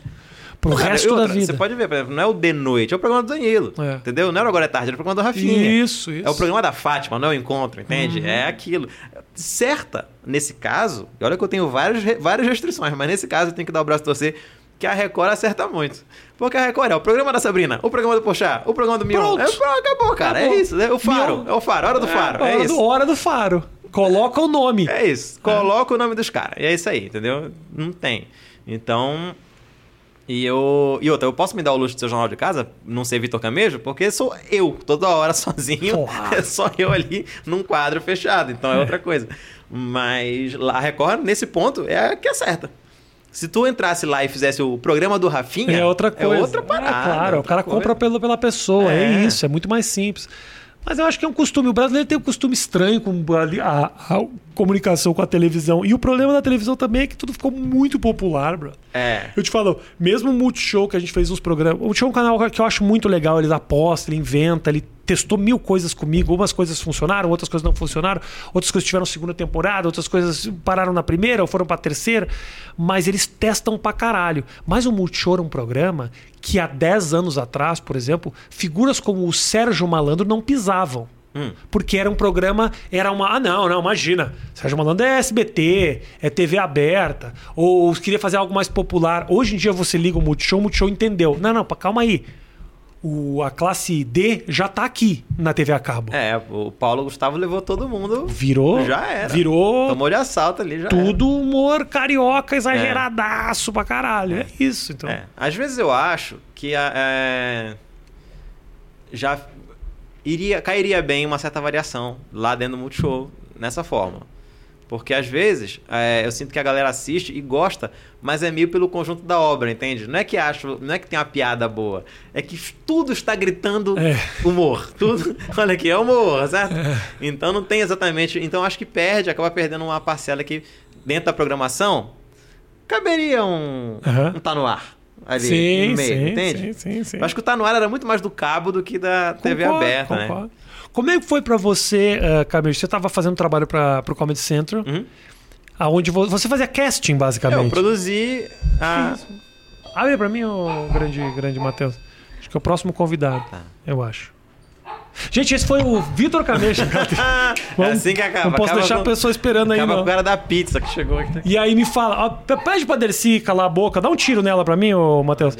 Pro Cara, resto outra, da vida. Você pode ver, por exemplo, não é o De Noite, é o programa do Danilo. É. Entendeu? Não era o Agora é Tarde, era o programa do Rafinha. Isso, isso. É o programa da Fátima, não é o encontro, entende? Uhum. É aquilo. Certa, nesse caso, e olha que eu tenho várias, várias restrições, mas nesse caso eu tenho que dar o braço a torcer, que a Record acerta muito. Porque a Record é o programa da Sabrina, o programa do Pochá, o programa do Mion. É, acabou, cara. Acabou. É isso. né? O Faro. Mion. É o Faro, hora do Faro. É, hora, isso. do, hora do faro. Coloca o nome. É isso. Coloca o nome dos caras. E é isso aí, entendeu? Não tem. Então. E eu. E outra, eu posso me dar o luxo de ser jornal de casa, não ser Vitor Camejo, porque sou eu, toda hora sozinho. Porra. É só eu ali num quadro fechado. Então é outra coisa. Mas lá a Record, nesse ponto, é a que acerta. Se tu entrasse lá e fizesse o programa do Rafinha, É outra coisa. É outra parada. É, claro, o outra cara coisa. compra pelo, pela pessoa. É. É. isso, é muito mais simples. Mas eu acho que é um costume. O brasileiro tem um costume estranho com a, a- a comunicação com a televisão. E o problema da televisão também é que tudo ficou muito popular, bro. É. Eu te falo, mesmo o Multishow que a gente fez uns programas. O Multishow é um canal que eu acho muito legal. Ele aposta, ele inventa, ele testou mil coisas comigo. Umas coisas funcionaram, outras coisas não funcionaram. Outras coisas tiveram segunda temporada, outras coisas pararam na primeira ou foram pra terceira. Mas eles testam pra caralho. Mas o Multishow é um programa que há 10 anos atrás, por exemplo, figuras como o Sérgio Malandro não pisavam. Hum. Porque era um programa, era uma. Ah, não, não, imagina. Sérgio Malandro é SBT, é TV aberta, ou queria fazer algo mais popular. Hoje em dia você liga o Multishow, o Multishow entendeu. Não, não, calma aí. O, a classe D já tá aqui na TV a cabo. É, o Paulo Gustavo levou todo mundo. Virou. Já era. Virou Tomou de assalto ali, já era. tudo humor carioca exageradaço pra caralho. É isso, então. É, às vezes eu acho que a- é, já iria, cairia bem uma certa variação lá dentro do Multishow, nessa forma. Porque às vezes é, eu sinto que a galera assiste e gosta, mas é meio pelo conjunto da obra, entende? Não é que acho, não é que tem uma piada boa, é que tudo está gritando É. humor. Tudo, olha aqui, é humor, certo? É. Então não tem exatamente. Então acho que perde, acaba perdendo uma parcela que dentro da programação caberia um, Aham. um tá no ar ali sim, no meio, sim, entende? sim, sim, sim. Eu acho que o tá no ar era muito mais do cabo do que da TV Concordo, aberta, né? concordo. Como é que foi pra você, uh, Camejo? Você estava fazendo trabalho para o Comedy Central, Uhum. aonde vo- você fazia casting, Eu basicamente. produzi a. Abre pra mim, o grande, grande Matheus. Acho que é o próximo convidado, Tá. eu acho. Gente, esse foi o Vitor Camejo. é assim que acaba. Não posso acaba deixar com, a pessoa esperando aí, não. o cara da pizza que chegou aqui. E aí me fala, ó, pede pra Dercy calar a boca, dá um tiro nela pra mim, ô Matheus.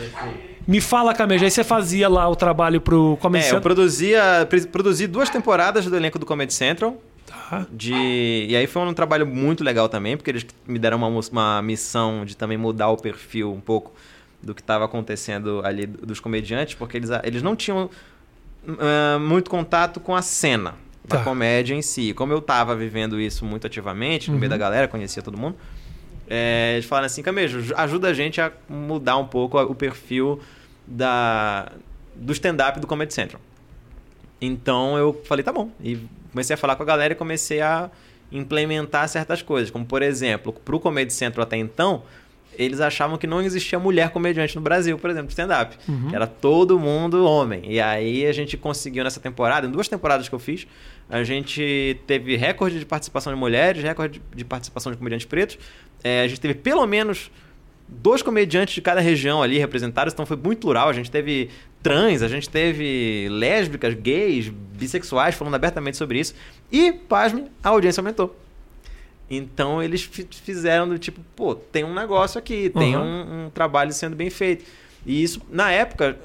Me fala, Camejo, aí você fazia lá o trabalho pro Comedy É, eu produzia, produzi duas temporadas do elenco do Comedy Central. Tá. De... E aí foi um trabalho muito legal também, porque eles me deram uma, uma missão de também mudar o perfil um pouco do que estava acontecendo ali dos comediantes, porque eles, eles não tinham ah, muito contato com a cena da Tá. comédia em si. Como eu estava vivendo isso muito ativamente, no meio da galera, conhecia todo mundo, é, eles falaram assim, Camejo, ajuda a gente a mudar um pouco o perfil da, do stand-up do Comedy Central. Então eu falei, tá bom. E comecei a falar com a galera e comecei a implementar certas coisas. Como, por exemplo, pro Comedy Central até então, eles achavam que não existia mulher comediante no Brasil, por exemplo, stand-up. Uhum. Era todo mundo homem. E aí a gente conseguiu nessa temporada, em duas temporadas que eu fiz, a gente teve recorde de participação de mulheres, recorde de participação de comediantes pretos. É, a gente teve pelo menos dois comediantes de cada região ali representados, então foi muito plural. A gente teve trans, a gente teve lésbicas, gays, bissexuais falando abertamente sobre isso. E, pasme, a audiência aumentou. Então eles fi- fizeram do tipo, pô, tem um negócio aqui, tem Uhum. um, um trabalho sendo bem feito. E isso, na época,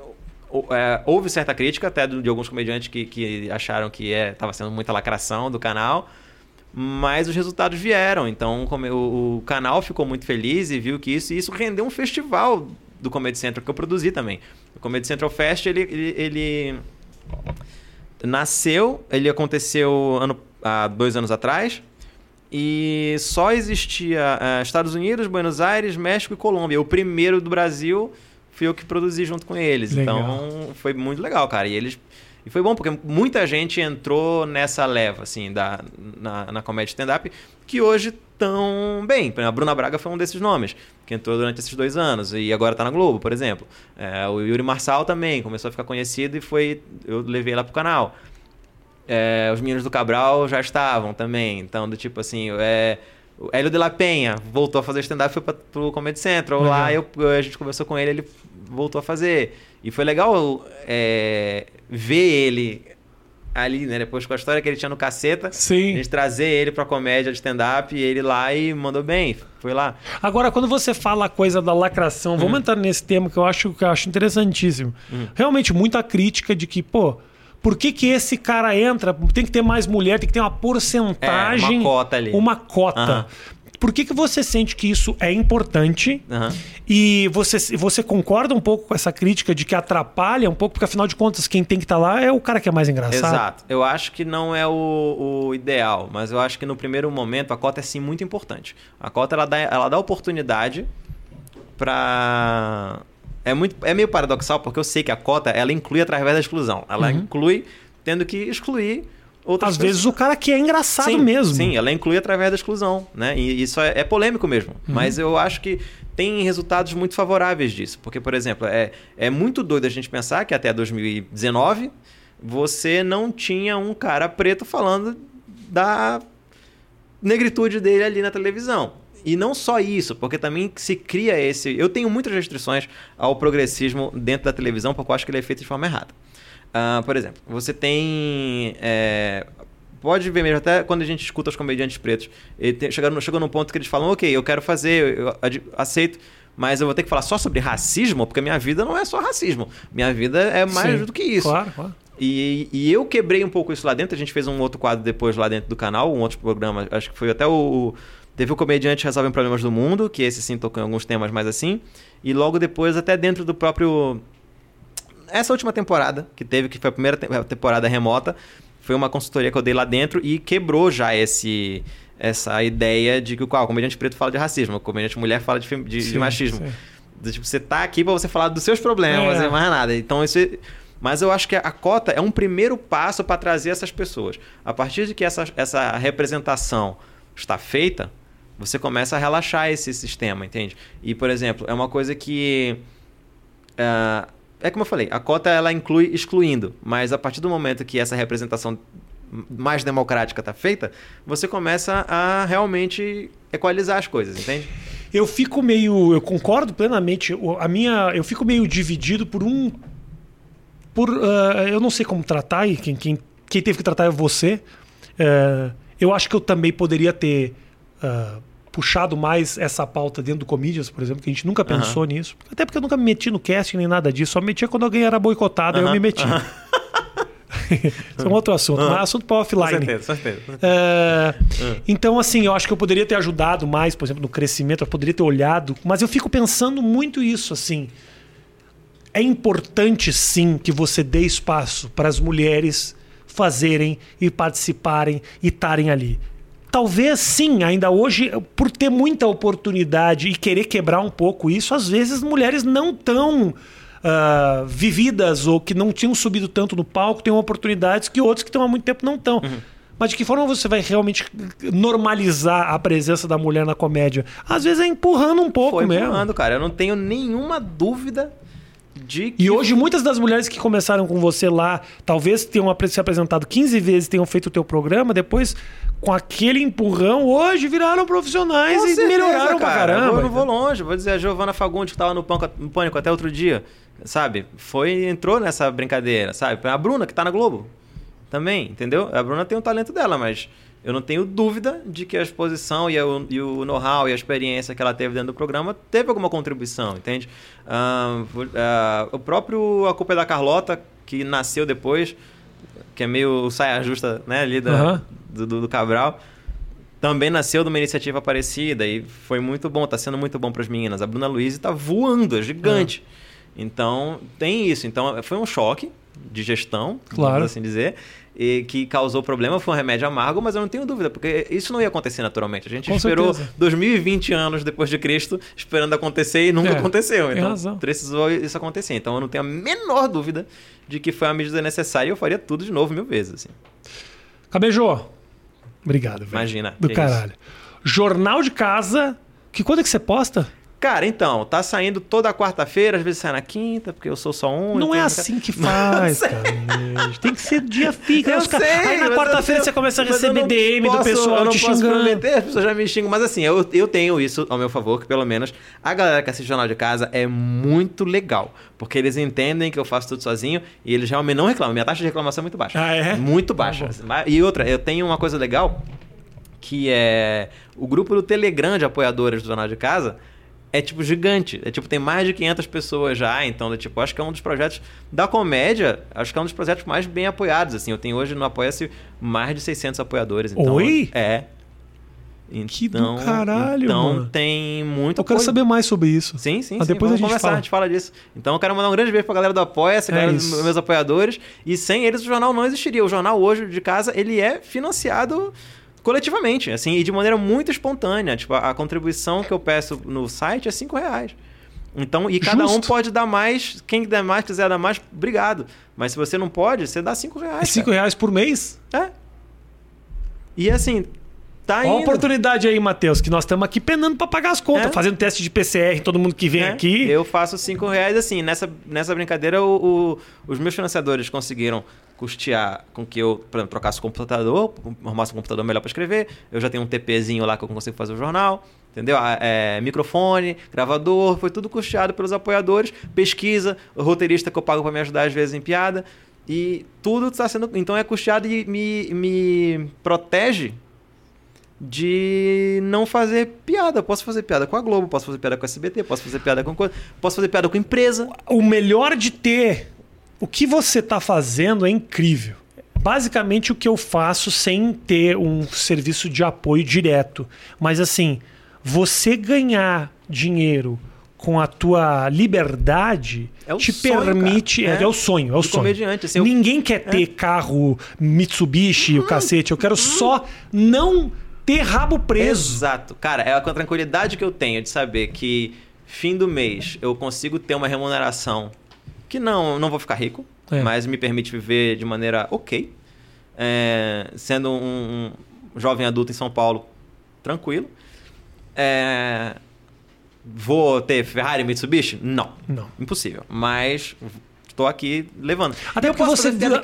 o- é, houve certa crítica até de alguns comediantes que, que acharam que estava sendo muita lacração do canal. Mas os resultados vieram, então eu- o canal ficou muito feliz e viu que isso, e isso rendeu um festival do Comedy Central que eu produzi também. O Comedy Central Fest, ele, ele, ele nasceu, ele aconteceu ano, há dois anos atrás, e só existia eh, Estados Unidos, Buenos Aires, México e Colômbia. O primeiro do Brasil fui eu que produzi junto com eles. Legal. Então foi muito legal, cara. E eles e foi bom porque muita gente entrou nessa leva assim da na, na comédia stand-up que hoje estão bem. A Bruna Braga foi um desses nomes que entrou durante esses dois anos e agora tá na Globo, por exemplo. É, o Yuri Marçal também começou a ficar conhecido e foi eu levei lá pro canal. É, os meninos do Cabral já estavam também. Então, do tipo assim, é, o Hélio de la Penha voltou a fazer stand-up foi pra, pro Comedy Central. Legal. Lá eu, a gente conversou com ele, ele voltou a fazer. E foi legal é, ver ele ali, né? Depois com a história que ele tinha no caceta. A Sim. gente trazer ele pra comédia de stand-up e ele lá e mandou bem. Foi lá. Agora, quando você fala a coisa da lacração, vamos entrar nesse tema que eu acho que eu acho interessantíssimo. Realmente, muita crítica de que, pô, por que, que esse cara entra? Tem que ter mais mulher, tem que ter uma porcentagem. É, uma cota ali. Uma cota. Aham. Por que, que você sente que isso é importante? Aham. E você, você concorda um pouco com essa crítica de que atrapalha um pouco, porque afinal de contas, quem tem que estar lá é o cara que é mais engraçado. Exato. Eu acho que não é o, o ideal, mas eu acho que no primeiro momento a cota é sim muito importante. A cota ela dá, ela dá oportunidade para é muito é meio paradoxal porque eu sei que a cota ela inclui através da exclusão. Ela inclui tendo que excluir outras Uhum. Às vezes o cara que é engraçado sim, mesmo. Sim, ela inclui através da exclusão, né? E isso é, é polêmico mesmo. Uhum. Mas eu acho que tem resultados muito favoráveis disso. Porque, por exemplo, é, é muito doido a gente pensar que até 2019 você não tinha um cara preto falando da negritude dele ali na televisão. E não só isso, porque também se cria esse. Eu tenho muitas restrições ao progressismo dentro da televisão, porque eu acho que ele é feito de forma errada. Ah, por exemplo, você tem. é, pode ver mesmo, até quando a gente escuta os comediantes pretos, tem, chegando, chegou num ponto que eles falam: ok, eu quero fazer, eu ad- aceito, mas eu vou ter que falar só sobre racismo, porque minha vida não é só racismo. Minha vida é mais Sim, do que isso. Claro, claro. E, e eu quebrei um pouco isso lá dentro. A gente fez um outro quadro depois lá dentro do canal, um outro programa. Acho que foi até o. teve o Comediante Resolvem Problemas do Mundo, que esse sim tocou em alguns temas mais assim. E logo depois, até dentro do próprio. Essa última temporada que teve, que foi a primeira te- temporada remota, foi uma consultoria que eu dei lá dentro e quebrou já esse. essa ideia de que o comediante preto fala de racismo, o comediante mulher fala de, de- de Sim, machismo. sim. Do tipo, você tá aqui pra você falar dos seus problemas É. e mais nada. Então isso. é- Mas eu acho que a cota é um primeiro passo para trazer essas pessoas. A partir de que essa, essa representação está feita, você começa a relaxar esse sistema, entende? E, por exemplo, é uma coisa que. ah, é como eu falei, a cota ela inclui excluindo, mas a partir do momento que essa representação mais democrática está feita, você começa a realmente equalizar as coisas, entende? Eu fico meio. Eu concordo plenamente. A minha. Eu fico meio dividido por um. Por. ah, eu não sei como tratar, e quem, quem, quem teve que tratar é você. Eh, eu acho que eu também poderia ter ah, puxado mais essa pauta dentro do Comedians, por exemplo, que a gente nunca pensou nisso. Até porque eu nunca me meti no casting nem nada disso. Só me metia quando alguém era boicotado, aí eu me meti. Isso é um outro assunto, mas é assunto para offline. certeza, com certeza. É, Então, assim, eu acho que eu poderia ter ajudado mais, por exemplo, no crescimento, eu poderia ter olhado, mas eu fico pensando muito isso, assim. É importante, sim, que você dê espaço para as mulheres fazerem e participarem e estarem ali. Talvez sim, ainda hoje, por ter muita oportunidade e querer quebrar um pouco isso, às vezes mulheres não tão ah, vividas ou que não tinham subido tanto no palco têm oportunidades que outros que estão há muito tempo não estão. Mas de que forma você vai realmente normalizar a presença da mulher na comédia? Às vezes é empurrando um pouco Foi mesmo. empurrando, cara. Eu não tenho nenhuma dúvida de que E hoje, muitas das mulheres que começaram com você lá, talvez tenham se apresentado 15 vezes, tenham feito o teu programa, depois, com aquele empurrão, hoje viraram profissionais Com e certeza, melhoraram pra cara. caramba. Eu não vou longe. Vou dizer, a Giovana Fagundes, que tava no Pânico, no Pânico até outro dia, sabe? Foi, entrou nessa brincadeira, sabe? A Bruna, que tá na Globo, também, entendeu? A Bruna tem o talento dela, mas eu não tenho dúvida de que a exposição e, o- e o know-how e a experiência que ela teve dentro do programa teve alguma contribuição, entende? Vo- ah, o próprio A Culpa é da Carlota, que nasceu depois, que é meio saia justa, né, ali da- Aham. do, do- do Cabral, também nasceu de uma iniciativa parecida e foi muito bom, tá sendo muito bom para as meninas. A Bruna Luiz tá voando, é gigante. Então, tem isso. Então, foi um choque de gestão, Claro. assim dizer, e que causou problema, foi um remédio amargo, mas eu não tenho dúvida, porque isso não ia acontecer naturalmente. A gente Com esperou certeza. 2020 anos depois de Cristo, esperando acontecer e nunca É, aconteceu. Então, razão. precisou isso acontecer. Então, eu não tenho a menor dúvida de que foi a medida necessária e eu faria tudo de novo mil vezes. Assim. Cabejô. Obrigado, velho. Imagina, Do caralho. Jornal de casa. Que quando é que você posta? Cara, então, tá saindo toda quarta-feira, às vezes sai na quinta, porque eu sou só um. Não então é nunca- assim que faz, cara. Tem que ser dia fixo. Eu sei, Aí na quarta-feira você começa a receber DM do posso- pessoal eu não te posso xingando. prometer, as pessoas já me xingam, mas assim, eu, eu tenho isso ao meu favor, que pelo menos a galera que assiste Jornal de Casa é muito legal. Porque eles entendem que eu faço tudo sozinho e eles realmente não reclamam. Minha taxa de reclamação é muito baixa. Ah, é? Muito baixa. e outra, eu tenho uma coisa legal que é o grupo do Telegram de apoiadores do Jornal de Casa é tipo gigante. É tipo, tem mais de 500 pessoas já, então, é, tipo, acho que é um dos projetos da comédia, acho que é um dos projetos mais bem apoiados, assim. Eu tenho hoje no Apoia-se mais de 600 apoiadores, então... Oi? É. Que do Então, caralho, Então mano. tem muito Eu quero saber mais sobre isso. Sim, sim, Mas sim. depois Vamos a gente conversar, fala. a gente fala disso. Então eu quero mandar um grande beijo pra galera do Apoia-se, É galera isso. dos meus apoiadores. E sem eles o jornal não existiria. O jornal hoje de casa, ele é financiado coletivamente, assim, e de maneira muito espontânea. Tipo, a, a contribuição que eu peço no site é 5 reais. Então, e cada um Justo. pode dar mais, quem der mais, quiser dar mais, obrigado. Mas se você não pode, você dá 5 reais. É 5 reais por mês? É. E assim, tá Olha a indo. oportunidade aí, Matheus, que nós estamos aqui penando para pagar as contas, É. fazendo teste de PCR, todo mundo que vem É, aqui. Eu faço 5 reais assim. Nessa, nessa brincadeira, o- o- os meus financiadores conseguiram custear com que eu, por exemplo, trocasse o computador, arrumasse um computador melhor para escrever. Eu já tenho um TPzinho lá que eu consigo fazer o jornal. Entendeu? Ah, é, microfone, gravador, foi tudo custeado pelos apoiadores. Pesquisa, roteirista que eu pago para me ajudar às vezes em piada. E tudo está sendo. Então é custeado e me, me protege de não fazer piada. Posso fazer piada com a Globo, posso fazer piada com a SBT, posso fazer piada com coisa, posso fazer piada com empresa. O melhor de ter o que você está fazendo é incrível. Basicamente o que eu faço sem ter um serviço de apoio direto. Mas assim, você ganhar dinheiro com a tua liberdade É te sonho, permite. É, É. é o sonho, é o Do sonho. comediante, assim, eu- Ninguém quer ter carro Mitsubishi, o cacete. Eu quero só não ter rabo preso. Exato. Cara, é a tranquilidade que eu tenho de saber que fim do mês eu consigo ter uma remuneração que não, não vou ficar rico, É. mas me permite viver de maneira ok. É, sendo um, um jovem adulto em São Paulo, tranquilo. É, vou ter Ferrari Mitsubishi? Não. Não. Impossível. Mas estou aqui levando. Até Eu porque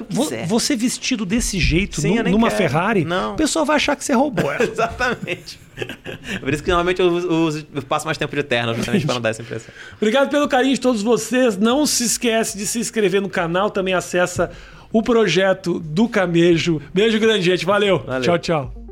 você, você vestido desse jeito, Sim, numa quero. Ferrari, Não. o pessoal vai achar que você roubou ela. Exatamente. Por isso que normalmente eu, uso- eu passo mais tempo de terno, justamente para não dar essa impressão. Obrigado pelo carinho de todos vocês. Não se esquece de se inscrever no canal. Também acessa o projeto do Camejo. Beijo grande, gente. Valeu. Valeu. Tchau, tchau.